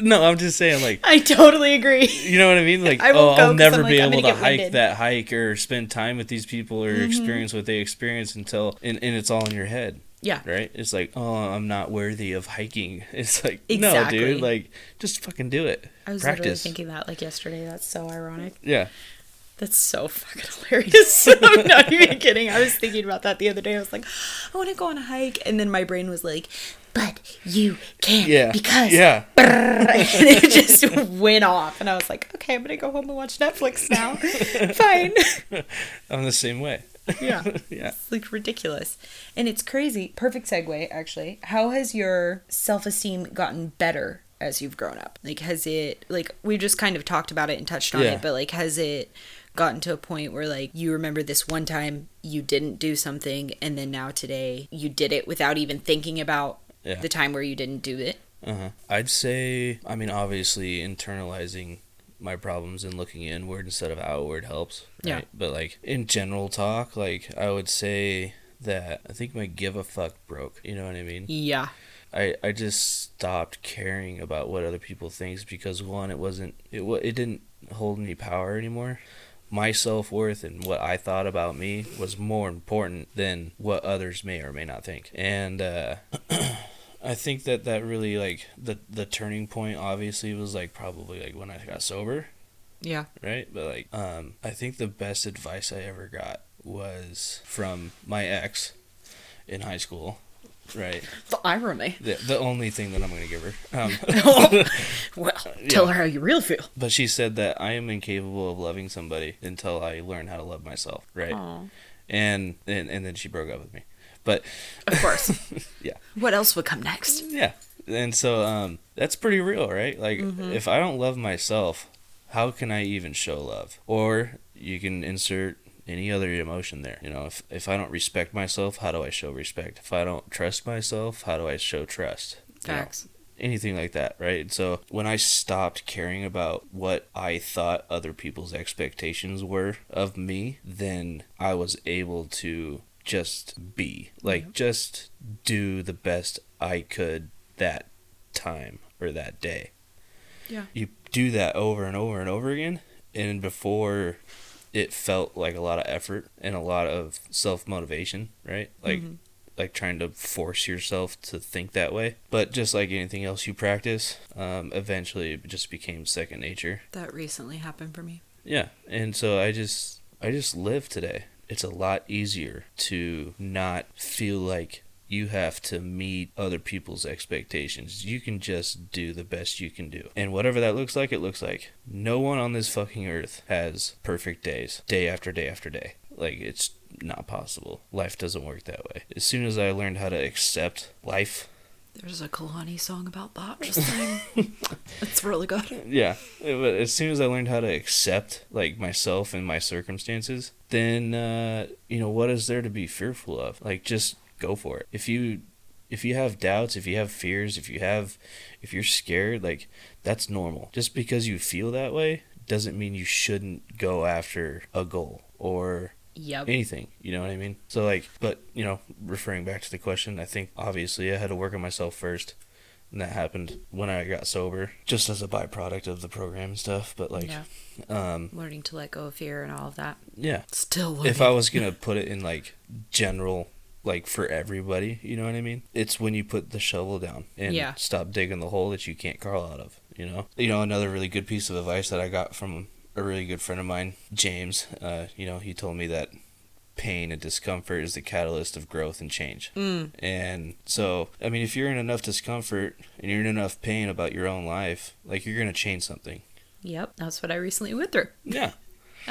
No, I'm just saying like I totally agree. you know what I mean? Like, I oh, I'll never I'm be like, able to hike winded. that hike or spend time with these people or mm-hmm. experience what they experience until, and, and it's all in your head, Yeah. right? It's like, oh, I'm not worthy of hiking. It's like, Exactly. no, dude, like, just fucking do it. I was literally thinking that like yesterday. That's so ironic. Yeah. That's so fucking hilarious. I'm not even kidding. I was thinking about that the other day. I was like, I want to go on a hike, and then my brain was like, but you can't Yeah. because Yeah. it just went off, and I was like, okay, I'm gonna go home and watch Netflix now. Fine. I'm the same way. Yeah. Yeah. It's like ridiculous. And it's crazy. Perfect segue, actually. How has your self esteem gotten better as you've grown up? Like, has it, like, we just kind of talked about it and touched on Yeah. it, but like, has it gotten to a point where like you remember this one time you didn't do something and then now today you did it without even thinking about Yeah. the time where you didn't do it? Uh-huh. I'd say, I mean, obviously, internalizing my problems and looking inward instead of outward helps. Yeah. But, like, in general talk, like, I would say that I think my give a fuck broke. You know what I mean? Yeah. I, I just stopped caring about what other people thinks because one it wasn't it it didn't hold any power anymore. My self worth and what I thought about me was more important than what others may or may not think. And uh, I think that that really like the the turning point obviously was like probably like when I got sober, Yeah. right? But like um I think the best advice I ever got was from my ex in high school right. The irony. The, the only thing that I'm going to give her. Um, well, tell her how you really feel. but she said that I am incapable of loving somebody until I learn how to love myself, right? And, and and then she broke up with me. But Of course. yeah. what else would come next? Yeah. And so um that's pretty real, right? Like if I don't love myself, how can I even show love? Or you can insert any other emotion there. You know, if if I don't respect myself, how do I show respect? If I don't trust myself, how do I show trust? You know, anything like that, right? So when I stopped caring about what I thought other people's expectations were of me, then I was able to just be like just do the best I could that time or that day. Yeah. You do that over and over and over again and before it felt like a lot of effort and a lot of self-motivation, right? Like Mhm. like trying to force yourself to think that way. But just like anything else you practice, um, eventually it just became second nature. That recently happened for me. Yeah, and so I just I just live today. It's a lot easier to not feel like you have to meet other people's expectations. You can just do the best you can do. And whatever that looks like, it looks like. No one on this fucking earth has perfect days, day after day after day. Like it's not possible. Life doesn't work that way. As soon as I learned how to accept life, There's a Kehlani song about that. Just saying. it's really good. yeah but as soon as i learned how to accept like myself and my circumstances then uh you know what is there to be fearful of like just go for it if you if you have doubts if you have fears if you have if you're scared like that's normal just because you feel that way doesn't mean you shouldn't go after a goal or Yep. anything you know what i mean so like but you know referring back to the question i think obviously i had to work on myself first and that happened when i got sober just as a byproduct of the program and stuff but like yeah. um Learning to let go of fear and all of that. yeah Still learning. if i was gonna put it in like general like for everybody you know what i mean it's when you put the shovel down and Yeah. stop digging the hole that you can't crawl out of you know you know another really good piece of advice that i got from a really good friend of mine james uh you know he told me that pain and discomfort is the catalyst of growth and change Mm. and so, I mean, if you're in enough discomfort and you're in enough pain about your own life, like you're gonna change something. Yep. That's what I recently went through. Yeah.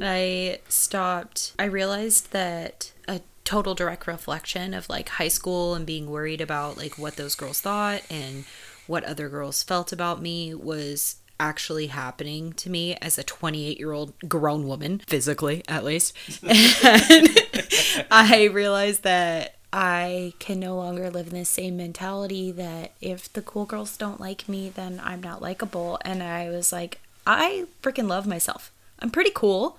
I stopped. I realized that a total direct reflection of like high school and being worried about like what those girls thought and what other girls felt about me was actually happening to me as a 28 year old grown woman, physically at least. And I realized that I can no longer live in the same mentality that if the cool girls don't like me, then I'm not likable. And I was like, I freaking love myself. I'm pretty cool.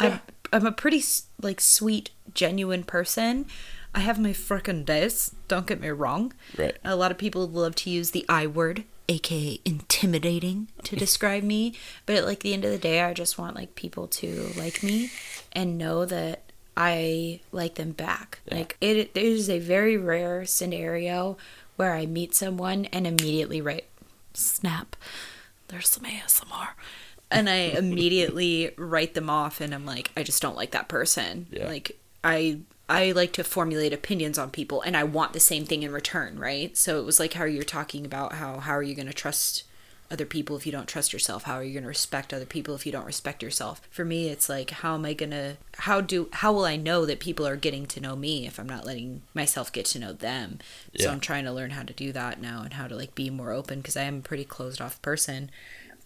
I'm, I'm a pretty like sweet, genuine person. I have my frickin' days. Don't get me wrong. Right. A lot of people love to use the I word, aka intimidating, to describe me. But at like the end of the day, I just want like people to like me and know that I like them back. Yeah. Like it, it is a very rare scenario where I meet someone and immediately write, snap, there's some ASMR. And I immediately write them off and I'm like, I just don't like that person. Yeah. Like I I like to formulate opinions on people and I want the same thing in return, right? So it was like how you're talking about how how are you going to trust other people if you don't trust yourself? How are you going to respect other people if you don't respect yourself? For me, it's like how am I going to how do how will I know that people are getting to know me if I'm not letting myself get to know them? So I'm trying to learn how to do that now and how to like be more open because I am a pretty closed off person.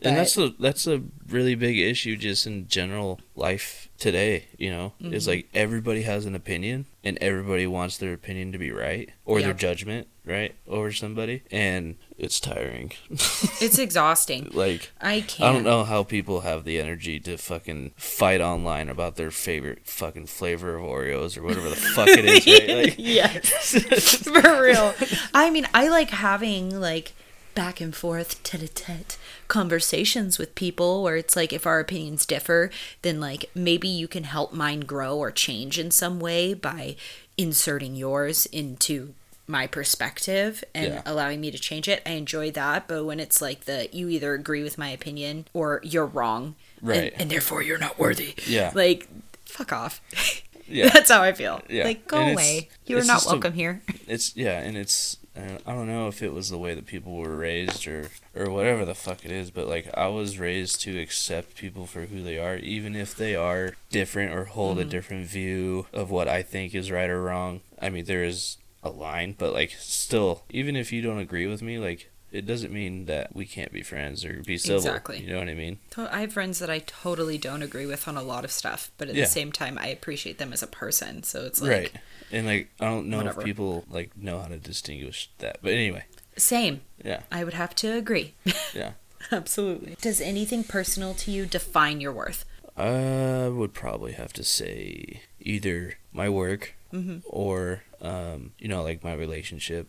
And that's a that's a really big issue just in general life today, you know. It's Mm-hmm. like everybody has an opinion and everybody wants their opinion to be right or their judgment, right, over somebody and it's tiring. it's exhausting. like I can't I don't know how people have the energy to fucking fight online about their favorite fucking flavor of Oreos or whatever the fuck it is, right? Like, yes. For real. I mean, I like having like back and forth tete a tete conversations with people where it's like if our opinions differ, then like maybe you can help mine grow or change in some way by inserting yours into my perspective and Yeah. allowing me to change it. I enjoy that, but when it's like the you either agree with my opinion or you're wrong, Right. and, therefore you're not worthy. Yeah. Like fuck off. Yeah. That's how I feel. Yeah. Like, go And away. You are not just a- welcome here. it's yeah, and it's uh, I don't know if it was the way that people were raised or or whatever the fuck it is, but like I was raised to accept people for who they are, even if they are different or hold a different view of what I think is right or wrong. I mean, there is a line, but like still, even if you don't agree with me, like. It doesn't mean that we can't be friends or be civil. Exactly. You know what I mean? I have friends that I totally don't agree with on a lot of stuff, but at Yeah. the same time, I appreciate them as a person. So it's like, right. And like I don't know whatever. if people like know how to distinguish that. But anyway, same. yeah. I would have to agree. Yeah. Absolutely. Does anything personal to you define your worth? I would probably have to say either my work Mhm. or um, you know, like my relationship,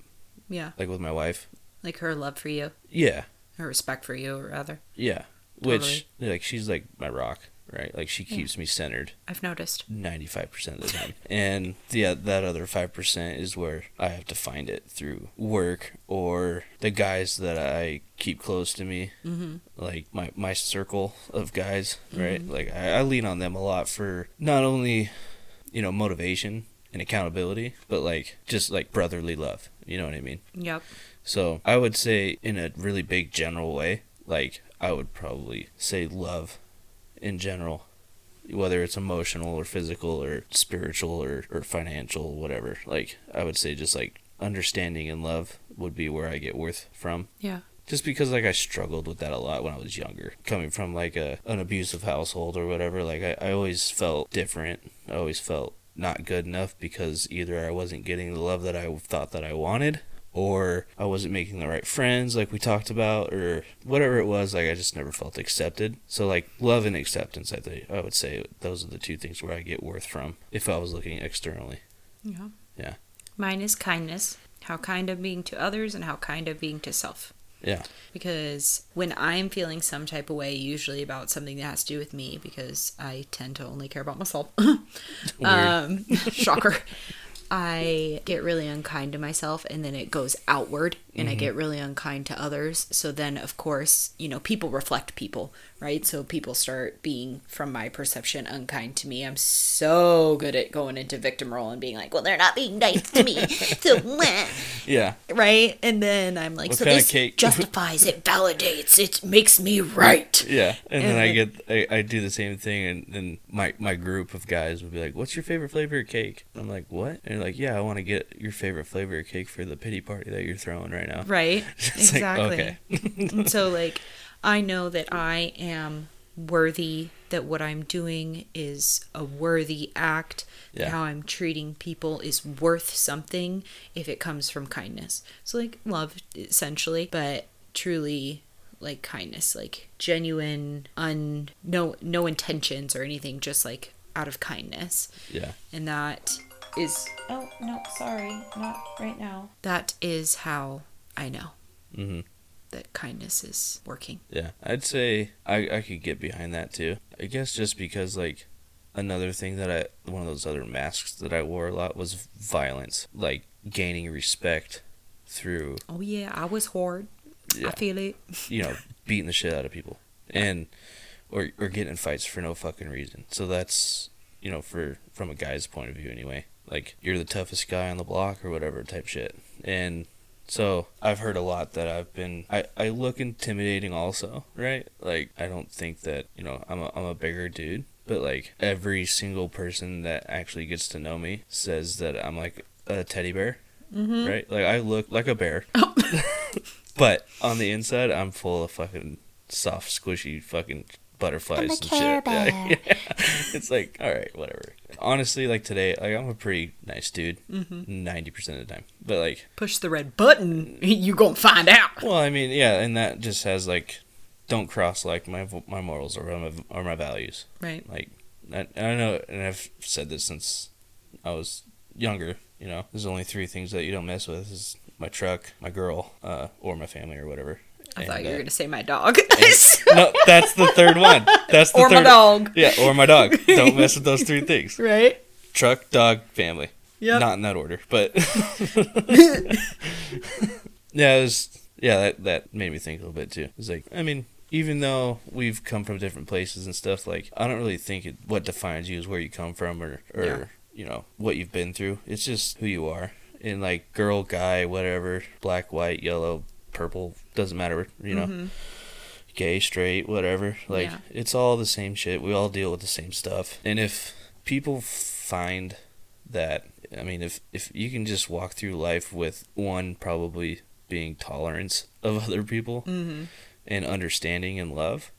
Yeah. like with my wife. Like her love for you, Yeah. her respect for you, rather. Yeah. Which like she's like my rock, right? Like she Yeah. keeps me centered I've noticed. 95% of the time. and yeah, that other 5% is where I have to find it through work or the guys that I keep close to me. Mm-hmm. like my my circle of guys, right? Like I, I lean on them a lot for not only you know motivation and accountability, but like just like brotherly love. You know what I mean? Yep. So I would say in a really big general way, like I would probably say love in general. Whether it's emotional or physical or spiritual or, or financial, whatever. Like I would say just like understanding and love would be where I get worth from Yeah. just because like I struggled with that a lot when I was younger, coming from like a an abusive household or whatever. Like I, I always felt different. I always felt not good enough because either I wasn't getting the love that I thought that I wanted, or I wasn't making the right friends, like we talked about, or whatever it was. Like I just never felt accepted. So like love and acceptance, I think I would say those are the two things where I get worth from if I was looking externally. Yeah. Yeah. Mine is kindness. How kind of being to others and how kind of being to self. Yeah. Because when I'm feeling some type of way, usually about something that has to do with me, because I tend to only care about myself. Um, shocker. I get really unkind to myself and then it goes outward and I mm-hmm. get really unkind to others. So then, of course, you know, people reflect people, right? So people start being, from my perception, unkind to me. I'm so good at going into victim role and being like, well, they're not being nice to me. So, meh yeah. right? And then I'm like, What so this cake?" justifies, it validates, it makes me right. Yeah, and, then And I get I, I do the same thing, and then my my group of guys would be like, "What's your favorite flavor of cake?" I'm like, "What?" And they're like, "Yeah, I want to get your favorite flavor of cake for the pity party that you're throwing right now." Right? It's like, exactly. okay. and so, like, I know that I am worthy, that what I'm doing is a worthy act, that Yeah. how I'm treating people is worth something if it comes from kindness. So, like, love, essentially, but truly like kindness like genuine un no no intentions or anything just like out of kindness Yeah, and that is oh no sorry not right now that is how i know hmm that kindness is working yeah. I'd say I I could get behind that too. I guess just because like another thing that I one of those other masks that I wore a lot was violence, like gaining respect through oh yeah i was hard i yeah, feel it you know, beating the shit out of people and or or getting in fights for no fucking reason. So that's you know, for from a guy's point of view anyway. Like you're the toughest guy on the block or whatever type shit. And so I've heard a lot that I've been I, I look intimidating also, right? Like I don't think that, you know, I'm a I'm a bigger dude. But like every single person that actually gets to know me says that I'm like a teddy bear. mm-hmm. Right? Like I look like a bear. Oh. But on the inside, I'm full of fucking soft, squishy fucking butterflies I'm and Care shit. Bear. Yeah. It's like, all right, whatever. Honestly, like today, like I'm a pretty nice dude, Mm-hmm. 90 percent of the time. But like, push the red button you gonna find out well, I mean, yeah, and that just has like, don't cross like my my morals or my or my values. right Like, I, I know, and I've said this since I was younger. You know, there's only three things that you don't mess with: is my truck, my girl, uh, or my family or whatever. I thought you were uh, gonna say my dog no, that's the third one. That's the or third. my dog Yeah, or my dog. Don't mess with those three things. right Truck, dog, family. Yep. Not in that order, but yeah, it was yeah that that made me think a little bit too. It's like I mean, even though we've come from different places and stuff, like I don't really think it, what defines you is where you come from or or Yeah. you know what you've been through. It's just who you are. And like girl, guy, whatever, black, white, yellow, purple, doesn't matter. You know, Mhm. gay, straight, whatever. Like Yeah. it's all the same shit. We all deal with the same stuff. And if people find that, I mean, if if you can just walk through life with one probably being tolerance of other people Mhm. and understanding and love,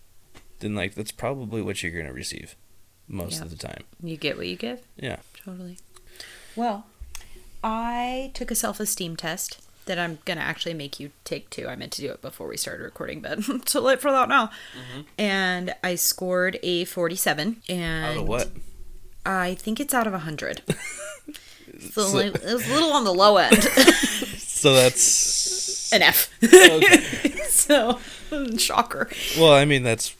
then like that's probably what you're gonna receive most Yeah. of the time. You get what you give. Yeah. Totally. Well, I took a self esteem test that I'm gonna actually make you take two. I meant to do it before we started recording, but too late for that now. Mm-hmm. And I scored a 47. And Out of what? I think it's out of 100. so, So- it was a little on the low end. So that's An F. Okay. so, shocker. well, I mean that's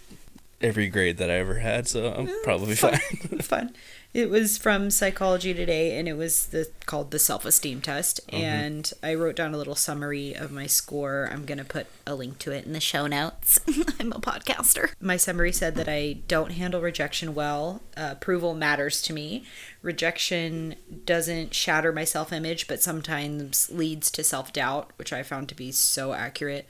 every grade that I ever had, so I'm mm, probably fine. fun. It was from Psychology Today, and it was the called the self esteem test. And I wrote down a little summary of my score. I'm gonna put a link to it in the show notes. I'm a podcaster. My summary said that I don't handle rejection well. Uh, approval matters to me. Rejection doesn't shatter my self image, but sometimes leads to self doubt, which I found to be so accurate.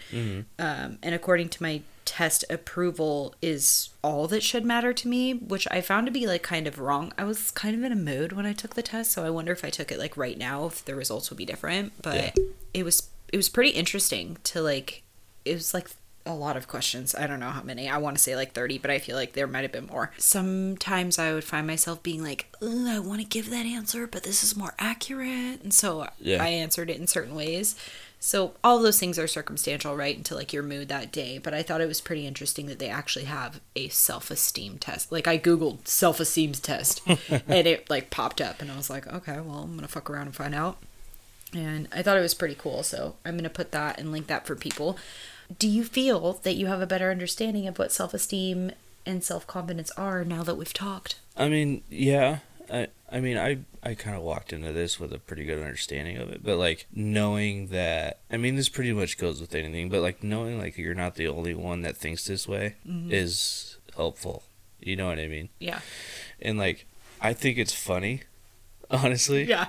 Um, and according to my test approval is all that should matter to me, which I found to be like kind of wrong. I was kind of in a mood when I took the test, so I wonder if I took it like right now if the results would be different, but Yeah. it was it was pretty interesting to like it was like a lot of questions. I don't know how many. I want to say like 30, but I feel like there might have been more. Sometimes I would find myself being like, I want to give that answer, but this is more accurate. And so Yeah. I answered it in certain ways. So all of those things are circumstantial, right, into like your mood that day. But I thought it was pretty interesting that they actually have a self-esteem test. Like I googled self-esteem test, and it like popped up, and I was like, okay, well I'm gonna fuck around and find out. And I thought it was pretty cool, so I'm gonna put that and link that for people. Do you feel that you have a better understanding of what self-esteem and self-confidence are now that we've talked? I mean, yeah. I I mean, I I kind of walked into this with a pretty good understanding of it, but like knowing that I mean, this pretty much goes with anything, but like knowing like you're not the only one that thinks this way is helpful. You know what I mean? Yeah. And like I think it's funny, honestly, Yeah.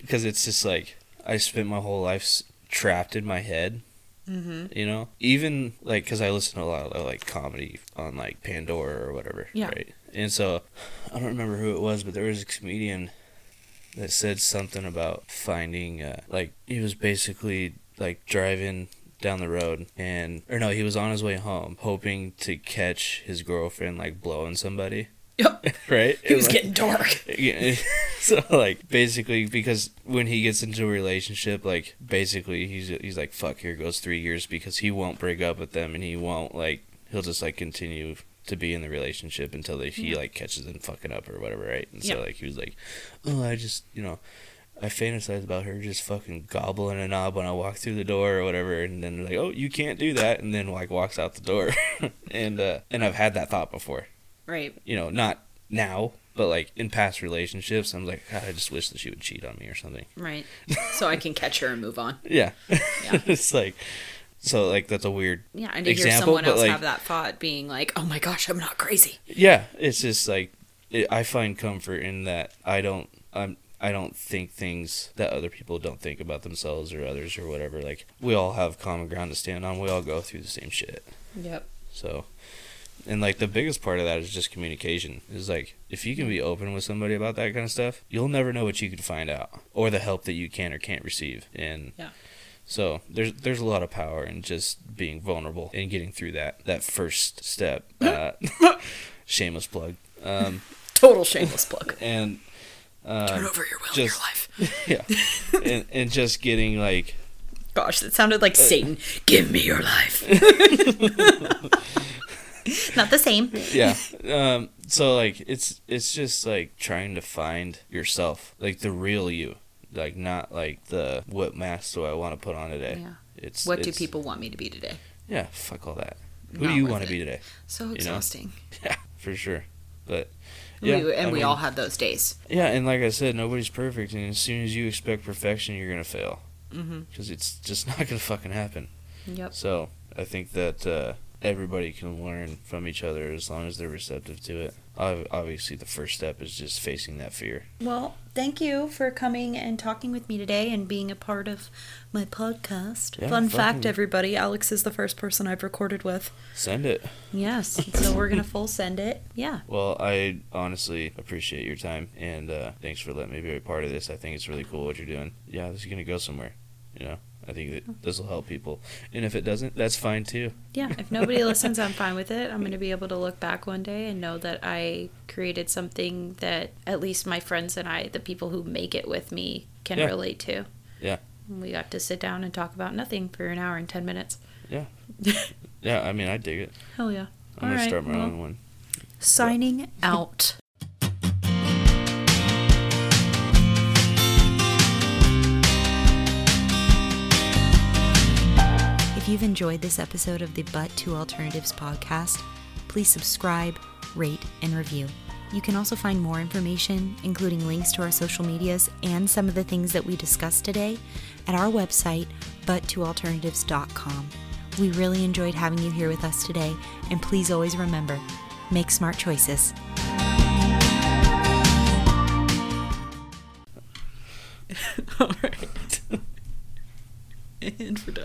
because it's just like I spent my whole life s- trapped in my head. Mm-hmm. You know, even like because I listen to a lot of like comedy on like Pandora or whatever, Yeah. right? And so I don't remember who it was, but there was a comedian that said something about finding uh, like he was basically like driving down the road and or no he was on his way home hoping to catch his girlfriend like blowing somebody Yep. right It was like, getting dark. yeah, so like basically because when he gets into a relationship like basically he's he's like fuck here goes 3 years because he won't break up with them and he won't like he'll just like continue to be in the relationship until they, he Yeah. like catches them fucking up or whatever right and so Yeah. like he was like oh I just you know I fantasize about her just fucking gobbling a knob when I walk through the door or whatever, and then they're like, "Oh, you can't do that," and then like walks out the door, and uh, and I've had that thought before, Right. you know, not now, but like in past relationships, I'm like, God, I just wish that she would cheat on me or something. Right. So I can catch her and move on. Yeah, Yeah. it's like, so like that's a weird. Yeah, and to hear Example, someone but, else like- have that thought, being like, "Oh my gosh, I'm not crazy." Yeah, it's just like it, I find comfort in that I don't I'm I don't think things that other people don't think about themselves or others or whatever. Like we all have common ground to stand on. We all go through the same shit. Yep. So, and like the biggest part of that is just communication. Is like if you can be open with somebody about that kind of stuff, you'll never know what you can find out or the help that you can or can't receive. And Yeah. So there's there's a lot of power in just being vulnerable and getting through that that first step. Uh, shameless plug. Um, Total shameless plug. and Turn um, over your will just- in your life. yeah, and, and just getting like Gosh, that sounded like Satan. Give me your life. not the same. yeah um so like it's it's just like trying to find yourself like the real you like not like the what mask do i want to put on today Yeah. it's What do people want me to be today? yeah fuck all that who Not do you worth want to be today So exhausting. yeah for sure but We- yeah and I we mean, all have those days. yeah and like i said nobody's perfect and as soon as you expect perfection you're gonna fail Mm-hmm. because it's just not gonna fucking happen Yep. So I think that uh, everybody can learn from each other as long as they're receptive to it. Obviously, the first step is just facing that fear. Well, thank you for coming and talking with me today and being a part of my podcast. Yeah, Fun fact, everybody Alex is the first person I've recorded with. Send it. Yes. So we're going to full send it. Yeah. Well, I honestly appreciate your time and uh, thanks for letting me be a part of this. I think it's really cool what you're doing. Yeah, this is gonna go somewhere. You know, I think that this will help people, and if it doesn't, that's fine too. Yeah. If nobody listens, I'm fine with it. I'm going to be able to look back one day and know that I created something that at least my friends and I, the people who make it with me, can Yeah. relate to. Yeah. We got to sit down and talk about nothing for an hour and 10 minutes. Yeah. Yeah, I mean, I dig it. Hell yeah. I'm All gonna start my well. own one. Signing out. If you've enjoyed this episode of the But Two Alternatives podcast, please subscribe, rate, and review. You can also find more information, including links to our social medias and some of the things that we discussed today, at our website, but2alternatives.com. We really enjoyed having you here with us today, and please always remember make smart choices. All right. and done.